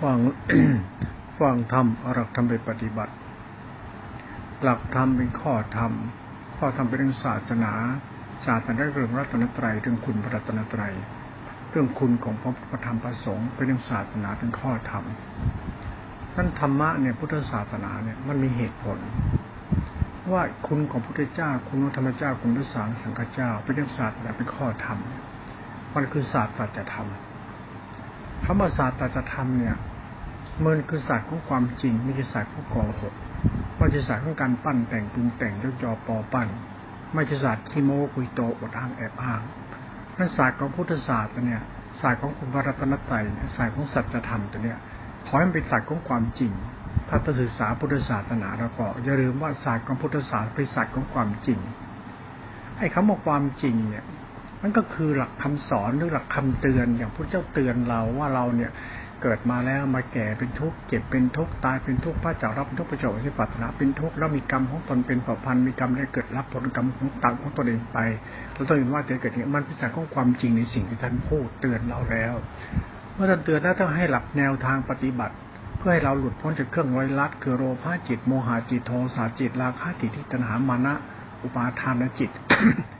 ฟังฟังธรรมอรักธรรมไปปฏิบัติ หลักธรรมเป็นข้อธรรม ข้อธรรมเป็นเรื่องศาสนา ศาสนาเรื่องรัตนตรัยเรื่องคุณพระรัตนตรัย เรื่องคุณของพระพุทธธรรมประสงค์เป็นเรื่องศาสนาเป็นข้อธรรมนั่นธรรมะเนี่ยพุทธศาสนาเนี่ยมันมีเหตุผล ว่าคุณของพระพุทธเจ้า คุณของธรรมเจ้าคุณพระสังสังฆเจ้า เป็นเรื่องศาสนาเป็นข้อธรรม มันคือศาสตร์สัจธรรม คำว่าศาสตร์จธรรมเนี่ยมันคือศาสตร์ของความจริงไม่ใช่ศาสตร์ของกอหกไม่ใช่ศาสตร์ของการปั้นแต่งปรุงแต่งยกยอปอปั้นไม่ใช่ศาสตร์ขี้โม้คุยโตอดอ้างแอบอ้างนั่นศาสตร์ของพุทธศาสตร์เนี่ยศาสตร์ของคุณพระรัตนตรัยศาสตร์ของสัจธรรมตัวเนี้ยขอให้มันเป็นศาสตร์ของความจริง ถ้าจะศึกษาพุทธศาสนาแล้วก็อย่าลืมว่าศาสตร์ของพุทธศาสตร์เป็นศาสตร์ของความจริงไอ้คำว่าความจริงเนี่ย มันก็คือหลักคำสอนหรือหลักคำเตือนอย่างพระเจ้าเตือนเราว่าเราเนี่ยเกิดมาแล้วมาแก่เป็นทุกข์เจ็บเป็นทุกข์ตายเป็นทุกข์พระเจ้ารับเป็นทุกข์พระเจ้าสิปัตนาเป็นทุกข์แล้วมีกรรมของตนเป็นเผ่าพันธุ์มีกรรมได้เกิดรับผลกรรมของตังของตนเองไปเราต้องเห็นว่าเกิดอย่างมันเป็นสัจของความจริงในสิ่งที่ท่านพูดเตือนเราแล้วเมื่อท่านเตือนแล้วต้องให้หลักแนวทางปฏิบัติ เพื่อให้เราหลุดพ้นจากเครื่องร้อยลัดคือโลภะจิตโมหะจิตโทสะจิตราคะจิตที่ตัณหามานะ อุปาทานจิต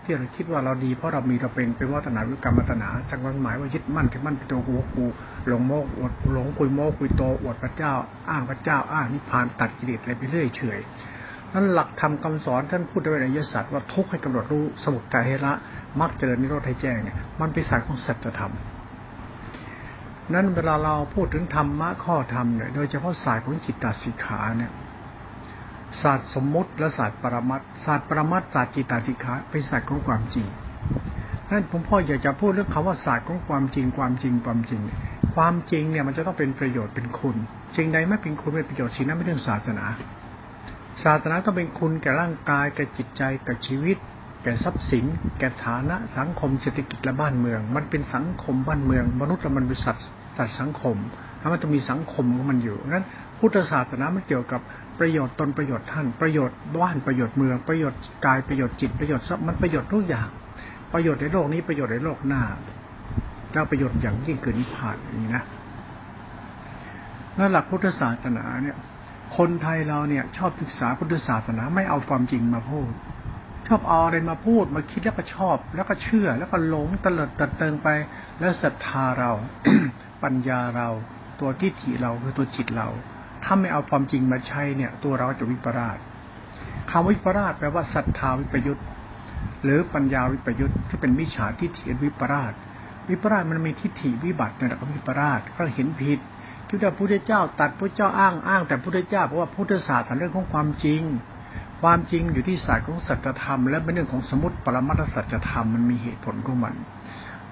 ที่เราคิดว่าเราดีเพราะเรามีเราเป็นเป็นวัฒนาวิกรรมตนาสังวันหมายว่ายึดมั่นที่มั่นเป็นตัวกูกูหลงโมกอดหลงคุยโมกคุยโตอวดพระเจ้า อ้างพระเจ้า อ้างนิพพานตัดกิเลสอะไรไปเรื่อยเฉยนั้นหลักธรรมคาสอนท่านพูดในอริยสัจว่าทุกให้กำหนดรู้สมุทัยให้ละมักเจริญนิโรธให้แจ้งเนี่ยมันเป็นสายของสัจธรรมนั้นเวลาเราพูดถึงธรรมะข้อธรรมเนี่ยโดยเฉพาะสายของจิตตสิกขาเนี่ย ศาสตร์สมมติและศาสตร์ปรมัตศาสตร์ปรมัตศาสตร์จิตตสิกขาเป็นศาสตร์ของความจริงนั่นผมพ่ออยากจะพูดเรื่องคำว่าศาสตร์ของความจริงความจริงความจริง ความจริงเนี่ยมันจะต้องเป็นประโยชน์เป็นคุณสิ่งใดไม่เป็นคุณเป็นประโยชน์สิ่งนั้นไม่เรื่องศาสนา ศาสนาต้องเป็นคุณแก่ร่างกายแก่จิตใจแก่ชีวิต แก่ทรัพย์สิน แก่ฐานะสังคมเศรษฐกิจและบ้านเมือง มันเป็นสังคมบ้านเมือง มนุษย์และมันเป็นสัตว์สัตว์สังคมแล้วมันจะมีสังคมของมันอยู่นั้นพุทธศาสนามันเกี่ยวกับ ประโยชน์ตนประโยชน์ท่านประโยชน์บ้านประโยชน์เมืองประโยชน์กายประโยชน์จิตประโยชน์ทรัพย์มันประโยชน์ทุกอย่าง ประโยชน์ในโลกนี้ประโยชน์ในโลกหน้าแล้วประโยชน์อย่างยิ่งคือนิพพานนี้นะนั่นหลักพุทธศาสนาเนี่ย คนไทยเราเนี่ย ชอบศึกษาพุทธศาสนาไม่เอาความจริงมาพูด ชอบเอาอะไรมาพูดมาคิดแล้วก็ชอบ แล้วก็เชื่อ แล้วก็หลงตลอดตัดเติงไป แล้วศรัทธาเรา ปัญญาเรา ตัวทิฏฐิเราคือตัวจิตเรา ถ้าไม่เอาความจริงมาใช้เนี่ย ตัวเราจะวิปราชคำวิปราชแปลว่าศรัทธาวิปยุทธหรือปัญญาวิปยุทธที่เป็นมิจฉาทิฏฐิวิปราช วิปราชมันมีทิฏฐิวิบัติในระดับวิปราชเขาเห็นผิดคิดว่าพระเจ้าตัดพระเจ้าอ้างอ้างแต่พระเจ้าเพราะว่าพุทธศาสตร์เรื่องของความจริง ความจริงอยู่ที่ศาสตร์ของสัจธรรม และเป็นเรื่องของสมุติปรมัตถสัจธรรมมันมีเหตุผลของมัน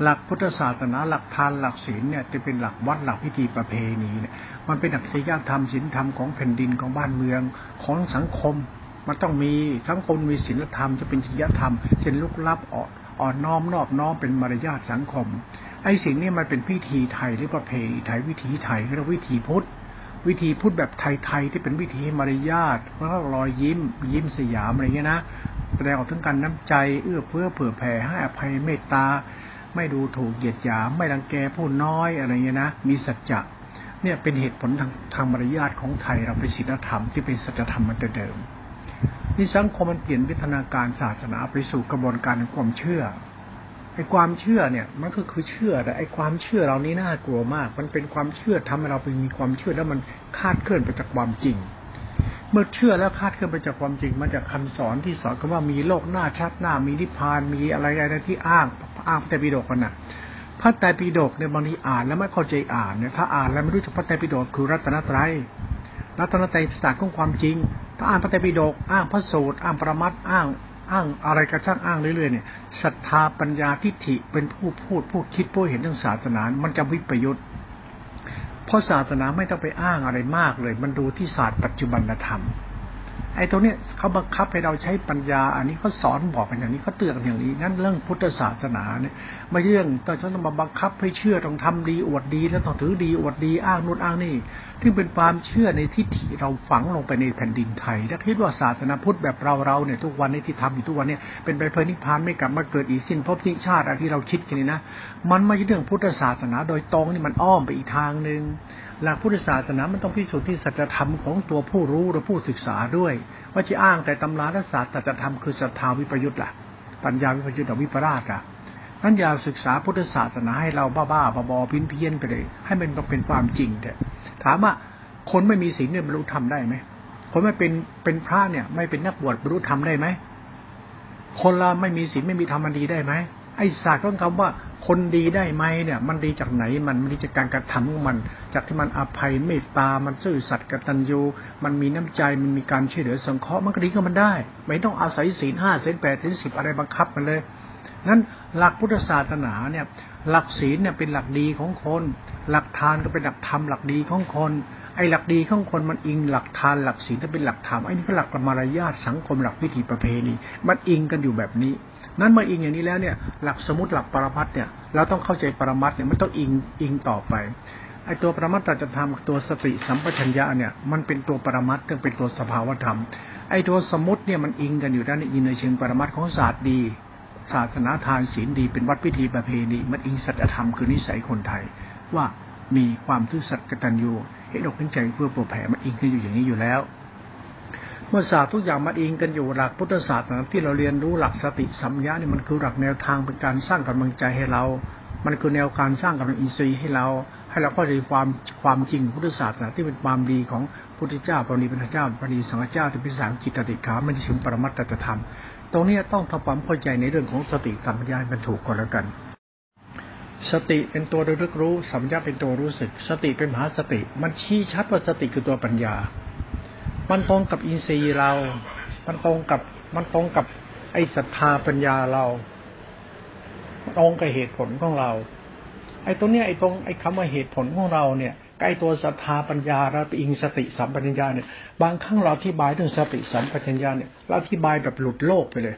หลักพุทธศาสนาหลักทานหลักศีลเนี่ยจะเป็นหลักวัดหลักพิธีประเพณีเนี่ยมันเป็นหลักศีลธรรมศีลธรรมของแผ่นดินของบ้านเมืองของสังคม มันต้องมีสังคมมีศีลธรรมจะเป็นจริยธรรมเช่นลุกลับอ่อนอ่อนน้อมนอบน้อมเป็นมารยาทสังคม ไอ้สิ่งนี้มันเป็นพิธีไทยหรือประเพณีไทยวิถีไทยเรียกวิถีพุทธวิธีพุทธแบบไทยๆที่เป็นวิธีมารยาทแล้วก็รอยยิ้ม ยิ้มสยามอะไรเงี้ยนะแสดงออกถึงการน้ำใจเอื้อเฟื้อเผื่อแผ่ให้อภัยเมตตา ไม่ดูถูกเหยียดหยาม ไม่รังแกผู้น้อยอะไรเงี้ยนะ มีสัจจะเนี่ยเป็นเหตุผลทางทางมารยาทของไทยเราเป็นศีลธรรมที่เป็นสัจธรรมมันแต่เดิมนี่สังคมมันเปลี่ยนวิทนาการศาสนาไปสู่กระบวนการความเชื่อไอ้ความเชื่อเนี่ยมันก็คือเชื่อแต่ไอ้ความเชื่อเรานี้น่ากลัวมาก มันเป็นความเชื่อทำให้เราไปมีความเชื่อแล้วมันคาดเคลื่อนไปจากความจริง เมื่อเชื่อแล้วคาดเคลื่อนไปจากความจริงมันจากคำสอนที่สอนกันว่ามีโลกหน้าชัดหน้ามีนิพพานมีอะไรอะไรที่อ้างอ้างพระไตรปิฎกกันนะพระไตรปิฎกเนี่ยบางทีอ่านแล้วไม่เข้าใจอ่านเนี่ยถ้าอ่านแล้วไม่รู้จักพระไตรปิฎกคือรัตนตรัยรัตนตรัยศาสตร์ของความจริง ถ้าอ่านพระไตรปิฎกอ้างพระสูตรอ้างประมัดอ้างอ้างอะไรกระช่างอ้างเรื่อยๆเนี่ยศรัทธาปัญญาทิฏฐิเป็นผู้พูดผู้คิดผู้เห็นเรื่องศาสนา มันจะวิปยุทธ์ เพราะศาสนาไม่ต้องไปอ้างอะไรมากเลย มันดูที่ศาสตร์ปัจจุบันธรรม ไอ้ตรงเนี้ยเขาบังคับให้เราใช้ปัญญา อันนี้เขาสอนบอกกันอย่างนี้เขาเตือนอย่างนี้งั้นเรื่องพุทธศาสนาเนี่ยไม่เรื่องต้องต้องมาบังคับให้เชื่อต้องทำดีอวดดี แล้วต้องถือดีอวดดีอ้างนู่นอ้างนี่ที่เป็นความเชื่อในทิฏฐิเราฝังลงไปในแผ่นดินไทยถ้าคิดว่าศาสนาพุทธแบบเราเราเนี่ยทุกวันนี้ที่ทำอยู่ทุกวันเนี่ยเป็นไปเพื่อนิพพานไม่กลับมาเกิดอีกสิ้นภพสิ้นชาติอะไรที่เราคิดกันนี่นะมันไม่ใช่เรื่องพุทธศาสนาโดยตรงนี่มันอ้อมไปอีกทางหนึ่ง หลักพุทธศาสนา มันต้องพิสูจน์ที่สัจธรรมของตัวผู้รู้หรือผู้ศึกษาด้วย ว่าจะอ้างแต่ตำราและศาสตร์สัจธรรมคือศรัทธาวิปยุทธ์ล่ะ ปัญญาวิปยุทธ์วิปราชอะนั้นอย่าศึกษาพุทธศาสนาให้เราบ้าๆบอๆพินเพี้ยนไปเลย ให้มันเป็นความจริงเถอะถามว่าคนไม่มีศีลเนี่ยบรรลุธรรมได้ไหมคนไม่เป็นเป็นพระเนี่ยไม่เป็นนักบวชบรรลุธรรมได้ไหมคนเราไม่มีศีลไม่มีธรรมดีได้ไหมไอ้ศาสตร์ของคำว่า คนดีได้ไหมเนี่ย มันดีจากไหนมันมันดีจากการกระทำของมัน จากที่มันอภัยเมตตา มันซื่อสัตย์กตัญญู มันมีน้ำใจมันมีการช่วยเหลือสังเคราะห์มันก็ดีก็มันได้ ไม่ต้องอาศัยศีลห้าศีลแปดศีลสิบอะไรบังคับมันเลยนั้นหลักพุทธศาสนาเนี่ย หลักศีลเนี่ยเป็นหลักดีของคน หลักทานก็เป็นหลักธรรมหลักดีของคน ไอ้หลักดีของคนมันอิงหลักทานหลักศีลถ้าเป็นหลักธรรมไอ้นี่ก็หลักมารยาทสังคมหลักวิถีประเพณี มันอิงกันอยู่แบบนี้ นั้นมาอิงอย่างนี้แล้วเนี่ย หลักสมุติหลักปรมัตเนี่ยเราต้องเข้าใจปรมัตเนี่ยไม่ต้องอิงอิงต่อไปไอ้ตัวปรมัตตจะทำตัวสติสัมปชัญญะเนี่ยมันเป็นตัวปรมัตต้องเป็นตัวสภาวธรรมไอ้ตัวสมุติเนี่ยมันอิงกันอยู่ด้านอินในเชิงปรมัตของศาสตร์ดีศาสนาทานศีลดีเป็นวัดพิธีประเพณีมันอิงสัจธรรมคือนิสัยคนไทยว่า มีความซื่อสัตย์กตัญญูเห็นอกเห็นใจเพื่อโปรแผ่มันอิงกันอยู่อย่างนี้อยู่แล้ว เมื่อศาสตร์ทุกอย่างมาอิงกันอยู่หลักพุทธศาสตร์ที่เราเรียนรู้หลักสติสัมยาเนี่ยมันคือหลักแนวทางเป็นการสร้างกำลังใจให้เรา มันคือแนวการสร้างกำลังอินทรีย์ให้เรา ให้เราเข้าใจความความจริงพุทธศาสตร์ที่เป็นความดีของพุทธเจ้าปริพระเจ้าปริสังฆเจ้าที่เป็นสามจิตติขามันถึงปรมัตตธรรม ตรงนี้ต้องทำความเข้าใจในเรื่องของสติสัมปชัญญะมันถูกก่อนแล้วกัน สติเป็นตัวระลึกรู้ สัมยาเป็นตัวรู้สึก สติเป็นมหาสติ มันชี้ชัดว่าสติคือตัวปัญญา มันตรงกับอินทรีย์เรา มันตรงกับ มันตรงกับไอ้ศรัทธาปัญญาเราตรงกับเหตุผลของเรา ไอ้ตรงเนี้ยไอ้ตรงไอ้คำว่าเหตุผลของเราเนี่ยใกล้ตัวศรัทธาปัญญาเราไปอิงสติสัมปัญญาเนี่ย บางครั้งเราอธิบายเรื่องสติสัมปัญญาเนี่ยเราอธิบายแบบหลุดโลกไปเลย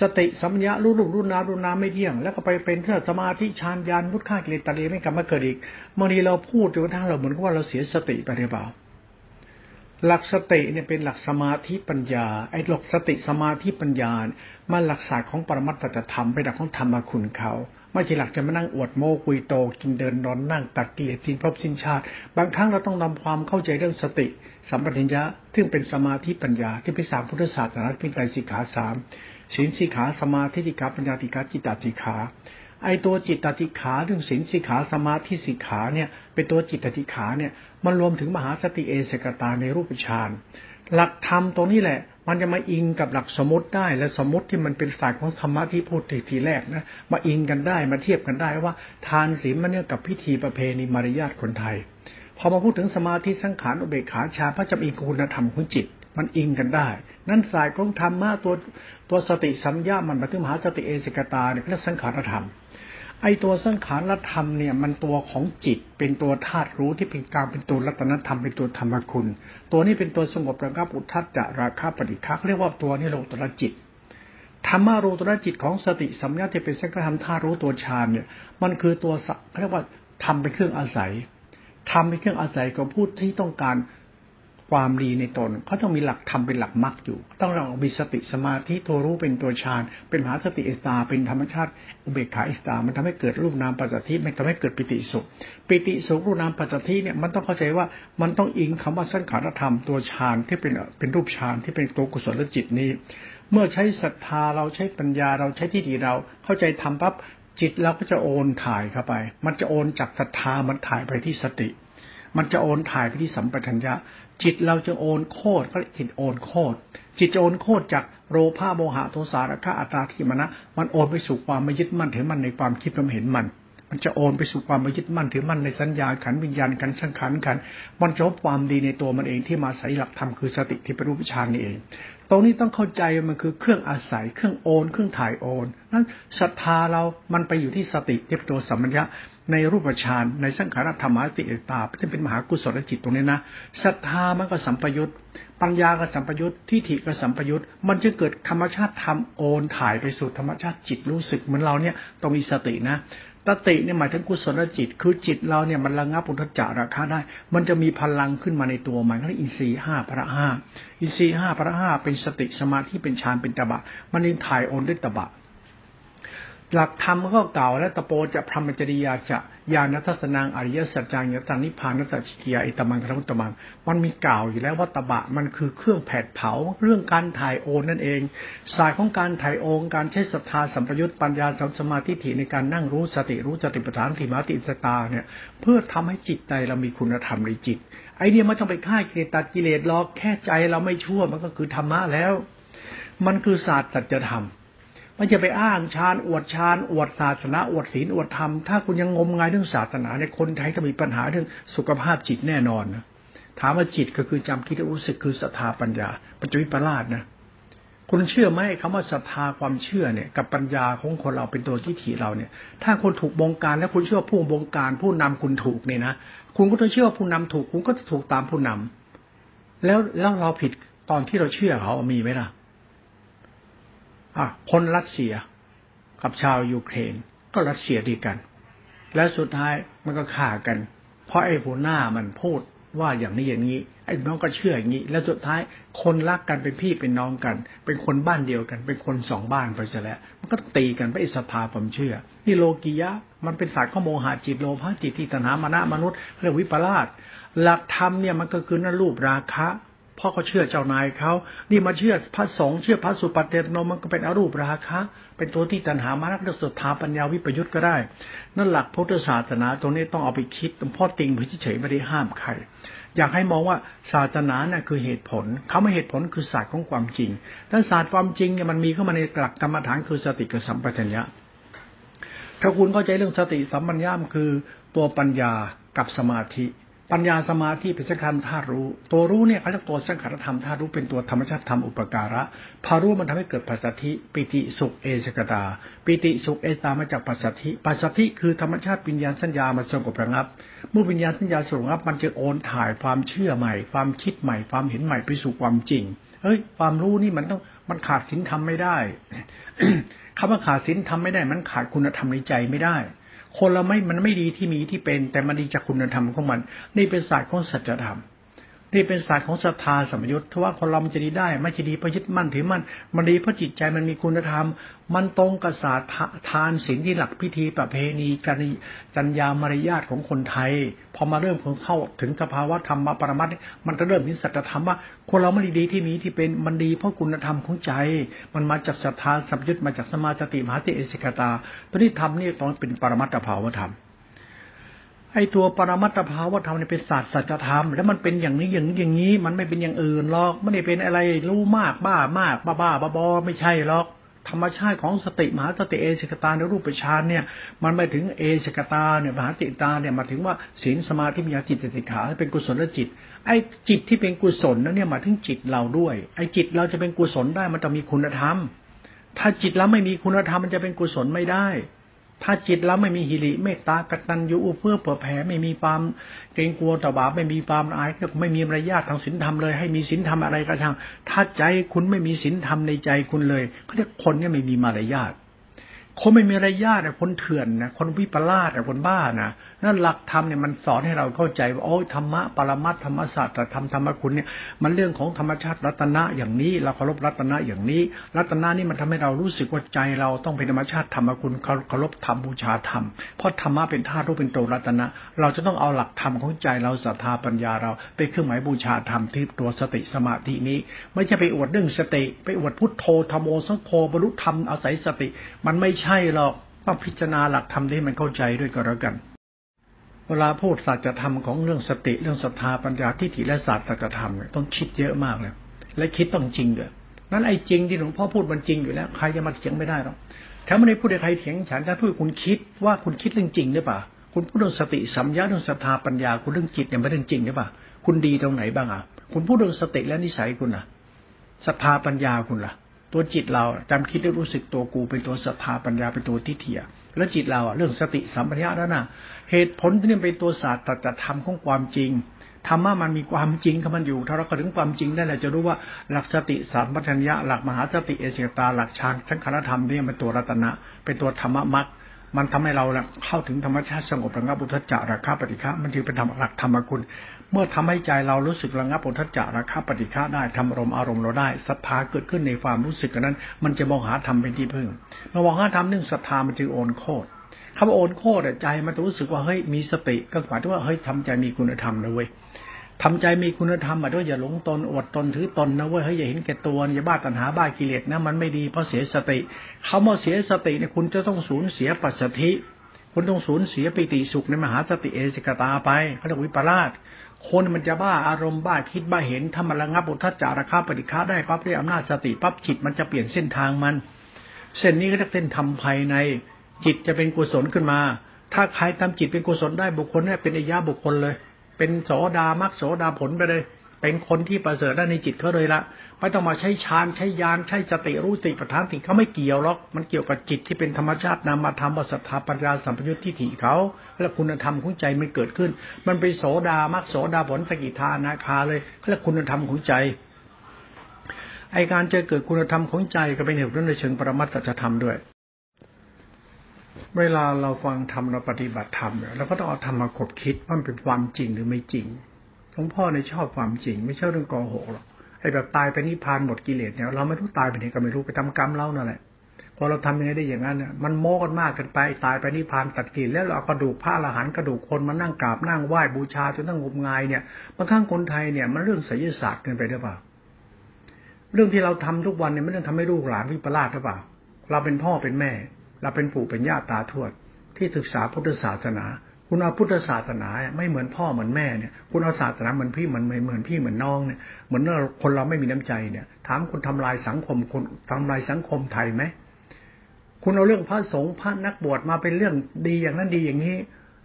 สติสัมยารู้รูปรู้นามรู้นามไม่เที่ยง แล้วก็ไปเป็นเพื่อสมาธิฌานญาณพุทธค่ากิเลสตัดเองไม่กลับมาเกิดอีกเมื่อนี้เราพูดจนกระทั่งเราเหมือนกับว่าเราเสียสติไปหรือเปล่าหลักสติเนี่ยเป็นหลักสมาธิปัญญาไอ้หลักสติสมาธิปัญญามันหลักศาสตร์ของปรมัตถธรรมเป็นหลักของธรรมคุณเขาไม่ใช่หลักจะมานั่งอวดโม้คุยโตกินเดินนอนนั่งตักเกียรติสินพบสินชาติ บางครั้งเราต้องนำความเข้าใจเรื่องสติ สัมปชัญญะซึ่งเป็นสมาธิปัญญาที่เป็นสามพุทธศาสนาเป็นไตรสิกขาสาม ศีลสิกขาสมาธิสิกขาปัญญาติกาจิตตสิกขาไอตัวจิตตติขาเรื่องศีลสิกขาสมาธิสิกขาเนี่ย เป็นตัวจิตตติขาเนี่ยมันรวมถึงมหาสติเอสกตาในรูปฌานหลักธรรมตรงนี้แหละ มันจะมาอิงกับหลักสมมติได้และสมมติที่มันเป็นศาสตร์ของธรรมะที่พูดทีแรกนะมาอิงกันได้มาเทียบกันได้ว่า ทานศีลมันเนี่ยกับพิธีประเพณีมารยาทคนไทย พอมาพูดถึงสมาธิสังขารอุเบกขาชาพระจำอิงคุณธรรมของจิต มันอิงกันได้ นั่นสายของธรรมะตัวตัวสติสัมยามันมาถึงมหาสติเอสิกตาเนี่ยเรียกสังขารธรรม ไอตัวสังขารธรรมเนี่ยมันตัวของจิตเป็นตัวธาตุรู้ที่เป็นกลางเป็นตัวรัตนธรรมเป็นตัวธรรมคุณ ตัวนี้เป็นตัวสงบระงับอุทัศจะราคาปฏิฆาเรียกว่าตัวนี้โลตระจิตธรรมารูตระจิตของสติสัมยาที่เป็นสังขารธรรมธาตุรู้ตัวฌานเนี่ย มันคือตัวเรียกว่าทำเป็นเครื่องอาศัยทำเป็นเครื่องอาศัยของผู้ที่ต้องการ ความดีในตนเขาต้องมีหลักธรรมเป็นหลักมรรคอยู่ ต้องเรามีสติสมาธิตัวรู้เป็นตัวฌานเป็นมหาสติเอสตาเป็นธรรมชาติอุเบกขาเอสตา มันทำให้เกิดรูปนามปัจจัยมันทำให้เกิดปิติสุข ปิติสุขรูปนามปัจจัยเนี่ยมันต้องเข้าใจว่ามันต้องอิงคำว่าสังขารธรรมตัวฌานที่เป็นเป็นรูปฌานที่เป็นตัวกุศลจิตนี้ เมื่อใช้ศรัทธาเราใช้ปัญญาเราใช้ที่ดีเราเข้าใจทำปั๊บจิตเราก็จะโอนถ่ายเข้าไป มันจะโอนจากศรัทธามันถ่ายไปที่สติมันจะโอนถ่ายไปที่สัมปชัญญะ จิตเราจะโอนโคตรก็จิตโอนโคตรจิตจะโอนโคตรจากโลภะโมหะโทสะราคะอัตตาทิมันะมันโอนไปสู่ความไม่ยึดมั่นถือมันในความคิดความเห็นมัน มันจะโอนไปสู่ความยึดมั่นถือมั่นในสัญญาขันวิญญาณขันสังขารขัน มันจะพบความดีในตัวมันเองที่มาใส่หลักธรรมคือสติที่เป็นรูปฌานนี่เอง ตรงนี้ต้องเข้าใจมันคือเครื่องอาศัยเครื่องโอน เครื่องถ่ายโอนนั้นศรัทธาเรามันไปอยู่ที่สติที่เป็นตัวสัมมัญญะในรูปฌานในสังขารธรรมะติเอตาที่เป็นมหากุศลจิตตรงนี้นะศรัทธามันก็สัมปยุตปัญญาก็สัมปยุตทิฏฐิก็สัมปยุตมันจะเกิดธรรมชาติธรรมโอนถ่ายไปสู่ธรรมชาติจิตรู้สึกเหมือนเราเนี่ยต้องมีสตินะ ตติเนี่ยหมายถึงกุศลจิต คือจิตเราเนี่ยมันระงับอุทจาระคาได้ มันจะมีพลังขึ้นมาในตัวมันเรียกอินทรีห้าพระห้าอินทรีห้าพระห้าเป็นสติสมาธิเป็นฌานเป็นตบะ มันยิงถ่ายโอนด้วยตบะ หลักธรรมก็เก่าและตะโปจะพรหมจริยาจะญาณทัศนังอริยสัจจังยตังนิพพานนัตจิกิยาอิตมังครัตมัง มันมีเก่าอยู่แล้วว่าตบะมันคือเครื่องแผดเผาเรื่องการถ่ายโอนนั่นเองสายของการถ่ายโอนการใช้ศรัทธาสัมปยุตปัญญาสัมสมาธิถิในการนั่งรู้สติรู้สติปัฏฐานถิมาติสตาเนี่ยเพื่อทำให้จิตใจเรามีคุณธรรมในจิต ไอเดียไม่ต้องไปฆ่ากิเลสตัดกิเลสหรอกแค่ใจเราไม่ชั่วมันก็คือธรรมะแล้ว มันคือศาสตร์สัจธรรม ไม่จะไปอ้างฌานอวดฌานอวดศาสนาอวดศีลอวดธรรมถ้าคุณยังงมงายเรื่องศาสนาในคนไทยจะมีปัญหาเรื่องสุขภาพจิตแน่นอนนะถามว่าจิตก็คือจำคิดรู้สึกคือศรัทธาปัญญาปัจจุบันลาดนะคุณเชื่อไหมคำว่าศรัทธาความเชื่อเนี่ย กับปัญญาของคนเราเป็นตัวที่ถีเราเนี่ย ถ้าคนถูกบงการแล้วคุณเชื่อผู้บงการผู้นำคุณถูกเนี่ยนะคุณก็ต้องเชื่อผู้นำถูก คุณก็จะถูกตามผู้นำแล้วแล้วเราผิดตอนที่เราเชื่อเขามีไหมล่ะ อะคนรัสเซียกับชาวยูเครน ก็รัสเซียดีกัน แล้วสุดท้ายมันก็ฆ่ากัน เพราะไอ้หัวหน้ามันพูดว่าอย่างนี้อย่างนี้ ไอ้น้องก็เชื่ออย่างนี้ แล้วสุดท้ายคนรักกันเป็นพี่เป็นน้องกัน เป็นคนบ้านเดียวกัน เป็นคนสองบ้านไปซะแล้ว มันก็ตีกันไปอิสภาผมเชื่อ นี่โลกียะ มันเป็นศาสตร์ข้อโมหะจิตโลภะจิตที่ตนามนะมนุษย์เรียกวิปลาสหลักธรรมเนี่ยมันก็คือนั่นรูปราคะ พ่อเขาเชื่อเจ้านายเขานี่มาเชื่อพระสงฆ์เชื่อพระสุปฏิเตโนมันก็เป็นอรูปราคะ เป็นตัวที่ตัณหามารักศรัทธาปัญญาวิปยุทธ์ก็ได้ นั่นหลักพุทธศาสนาตรงนี้ต้องเอาไปคิดพ่อติงเฉยๆไม่ได้ห้ามใครอยากให้มองว่าศาสนาน่ะคือเหตุผลคำว่าเหตุผลคือศาสตร์ของความจริงถ้าศาสตร์ความจริงเนี่ยมันมีเข้ามาในหลักกรรมฐานคือสติกับสัมปชัญญะถ้าคุณเข้าใจเรื่องสติสัมปัญญาคือตัวปัญญากับสมาธิ ปัญญาสมาธิเป็นสังขารธาตุรู้ ตัวรู้เนี่ยเขาเรียกตัวสังขารธรรมธาตุรู้เป็นตัวธรรมชาติธรรมอุปการะพารู้มันทำให้เกิดปัสสัทธิปิติสุขเอสกตา ปิติสุขเอตามาจากปัสสัทธิปัสสัทธิคือธรรมชาติวิญญาณสัญญามาสงบระงับ เมื่อวิญญาณสัญญาสงบระงับ มันจะโอนถ่ายความเชื่อใหม่ ความคิดใหม่ ความเห็นใหม่ไปสู่ความจริงเฮ้ยความรู้นี่มันต้องมันขาดศีลธรรมไม่ได้คำว่าขาดศีลธรรมไม่ได้ มันขาดคุณธรรมในใจไม่ได้ คนเราไม่มันไม่ดีที่มีที่เป็น แต่มันดีจากคุณธรรมของมัน นี่เป็นศาสตร์ของสัจธรรม นี่เป็นศาสตร์ของศรัทธาสมยุทธ์ถ้าว่าคนเรามันจะดีได้ ไม่จะดีเพราะยึดมั่นถือมั่นมันดีเพราะจิตใจมันมีคุณธรรม มันตรงกับศาสตร์ทานศีลที่หลักพิธีประเพณีจันจัญญามารยาทของคนไทย พอมาเริ่มเข้าถึงสภาวะธรรมปรมัตถ์มันจะเริ่มเห็นสัจธรรมว่า คนเราไม่ดีที่มีที่เป็นมันดีเพราะคุณธรรมของใจ มันมาจากศรัทธาสัมยุทธ์มาจากสมาธิมหาติเอสิกตาตัวนี้ธรรมนี่ต้องเป็นปรมัตถภาวธรรม ไอ้ตัวปรมัตถภาวธรรมเนี่ยเป็นศาสตร์สัจธรรม แล้วมันเป็นอย่างนี้อย่างนี้อย่างนี้ มันไม่เป็นอย่างอื่นหรอกไม่ได้เป็นอะไรรู้มากบ้ามาก บ้าบ้าบ้าบไม่ใช่หรอก ธรรมชาติของสติมหาสติเอชกตาในรูปฌานเนี่ย มันไม่ถึงเอชกตาเนี่ยมหาติตาเนี่ยมาถึงว่าศีลสมาธิมีจิตติขาเป็นกุศลจิต ไอ้จิตที่เป็นกุศลนั้นเนี่ยมาถึงจิตเราด้วย ไอ้จิตเราจะเป็นกุศลได้มันต้องมีคุณธรรม ถ้าจิตเราไม่มีคุณธรรมมันจะเป็นกุศลไม่ได้ ถ้าจิตเราไม่มีหิริเมตตากตัญญูเพื่อเผื่อแผ่ไม่มีความเกรงกลัวต่อบาปไม่มีความอายไม่มีมารยาททางศีลธรรมเลย ให้มีศีลธรรมอะไรก็ช่างถ้าใจคุณไม่มีศีลธรรมในใจคุณเลยเขาเรียกคนเนี่ยไม่มีมารยาทคนไม่มีมารยาทนะคนเถื่อนนะคนวิปลาสคนบ้านะ นั่นหลักธรรมเนี่ยมันสอนให้เราเข้าใจว่าโอ้ธรรมะปรมัตธรรมศาสตร์ธรรมธรรมคุณเนี่ยมันเรื่องของธรรมชาติรัตนะอย่างนี้ เราเคารพรัตนะอย่างนี้ รัตนะนี่มันทำให้เรารู้สึกว่าใจเราต้องเป็นธรรมชาติธรรมคุณเคารพธรรมบูชาธรรมเพราะธรรมะเป็นธาตุรู้เป็นตัวรัตนะ เราจะต้องเอาหลักธรรมของใจเราศรัทธาปัญญาเราเป็นเครื่องหมายบูชาธรรมที่ตัวสติสมาธินี้ ไม่ใช่ไปอวดเรื่องสติ ไปอวดพุทโธธรรมโอสังโฆบรรลุธรรมอาศัยสติ มันไม่ใช่หรอกต้องพิจารณาหลักธรรมที่มันเข้าใจด้วยก็แล้วกัน เวลาพูดศาสตร์ธรรมของเรื่องสติเรื่องศรัทธาปัญญาทิฏฐิและศาสตร์ธรรมเนี่ยต้องคิดเยอะมากเลย และคิดต้องจริงด้วยนั้นไอ้จริงที่หลวงพ่อพูดมันจริงอยู่แล้วใครจะมาเถียงไม่ได้หรอกถ้าไม่ได้พูดให้ใครเถียงฉันถ้าพูดคุณคิดว่าคุณคิดเรื่องจริงหรือเปล่าคุณพูดเรื่องสติสัมยาเรื่องศรัทธาปัญญาคุณเรื่องจิตเนี่ยไม่เรื่องจริงหรือเปล่าคุณดีตรงไหนบ้างอะคุณพูดเรื่องสติและนิสัยคุณอะศรัทธาปัญญาคุณล่ะ ตัวจิตเราจำคิดได้รู้สึกตัวกูเป็นตัวศรัทธาปัญญาเป็นตัวทิฏฐิ แล้วจิตเราอะเรื่องสติสัมปชัญญะนั่นน่ะเหตุผลที่นี่เป็นตัวศาสตร์ตธรรมของความจริงธรรมะมันมีความจริงของมันอยู่ ถ้าเราเข้าถึงความจริงได้เราจะรู้ว่าหลักสติสัมปชัญญะหลักมหาสติเอเสตาหลักฌานสังขารธรรมนี่เป็นตัวรัตนะ เป็นตัวธรรมะมรรคมันทำให้เราเข้าถึงธรรมชาติสงบระงับอุทจาระคาปฏิฆะมันถือเป็นธรรมหลักธรรมคุณ เมื่อทำให้ใจเรารู้สึกระงับอุทจาระคาปฏิฆะได้ทำอารมณ์อารมณ์เราได้ศรัทธาเกิดขึ้นในความรู้สึกนั้น มันจะมองหาธรรมเป็นที่พึ่งเมื่อมองหาธรรมเรื่องศรัทธามันจึงโอนโคตรคำว่าโอนโคตรใจมันจะรู้สึกว่าเฮ้ยมีสติก็หมายถึงว่าเฮ้ยทำใจมีคุณธรรมนะเว้ยทำใจมีคุณธรรมมาด้วยอย่าหลงตนอดตนถือตนนะเว้ยเฮ้ยอย่าเห็นแก่ตัวอย่าบ้าตัณหาบ้ากิเลสนะมันไม่ดีเพราะเสียสติเขามาเสียสติเนี่ยคุณจะต้องสูญเสียปัสสธิคุณต้องสูญเสียปิติสุขในมหาสติเอสิกตาไปเขาเรียกวิปลาส คนมันจะบ้าอารมณ์บ้าคิดบ้าเห็นถ้ามันระงับอุทจาระคาปฏิฆาได้ปั๊บด้วยอำนาจสติปั๊บจิตมันจะเปลี่ยนเส้นทางมัน เส้นนี้ก็จะเป็นธรรมภายใน จิตจะเป็นกุศลขึ้นมา ถ้าใครทำจิตเป็นกุศลได้บุคคลนี่เป็นอายะบุคคลเลย เป็นโสดามักโสดาผลไปเลย เป็นคนที่ประเสริฐได้ในจิตเขาเลยละไม่ต้องมาใช้ฌานใช้ยานใช้สติรู้สิประธานติเขาไม่เกี่ยวหรอกมันเกี่ยวกับจิตที่เป็นธรรมชาตินามธรรมบสัทธาปัญญาสัมปยุทธ์ที่ถี่เขาและคุณธรรมของใจมันเกิดขึ้น มันเป็นโสดามักโสดาผลสกิทานาคาเลยและคุณธรรมของใจไอการเจอเกิดคุณธรรมของใจก็เป็นเหตุเรื่องในเชิงปรมัตถธรรมด้วย เวลาเราฟังธรรมเราปฏิบัติธรรมเนี่ยเราก็ต้องเอาธรรมมาคบคิดว่ามันเป็นความจริงหรือไม่จริง งพ่อในชอบความจริง ไม่ชอบเรื่องโกหกหรอกไอ้แบบตายไปนิพพานหมดกิเลสเนี่ยเราไม่รู้ตายไปไหนก็ไม่รู้ไปทำกรรมเล่านั่นแหละพอเราทำยังไงได้อย่างนั้นเนี่ยมันโม้กันมากเกินไปตายไปนิพพานตัดกิเลสแล้วเราเอากระดูกผ้าละหันกระดูกคนมานั่งกราบนั่งไหว้บูชาจนตั้งงมงายเนี่ยบางครั้งคนไทยเนี่ยมันเรื่องไสยศาสตร์เกินไปหรือเปล่าเรื่องที่เราทำทุกวันเนี่ยไม่ต้องทำให้ลูกหลานวิปลาสหรือเปล่า เราเป็นพ่อเป็นแม่ เราเป็นปู่เป็นย่าตาทวดที่ศึกษาพุทธศาสนา คุณเอาพุทธศาสนาไม่เหมือนพ่อเหมือนแม่เนี่ยคุณเอาศาสนาเหมือนพี่เหมือนเหมือนพี่เหมือนน้องเนี่ยเหมือนคนเราไม่มีน้ำใจเนี่ย ถามคุณทำลายสังคมคุณทำลายสังคมไทยไหมคุณเอาเรื่องพระสงฆ์พระนักบวชมาเป็นเรื่องดีอย่างนั้นดีอย่างนี้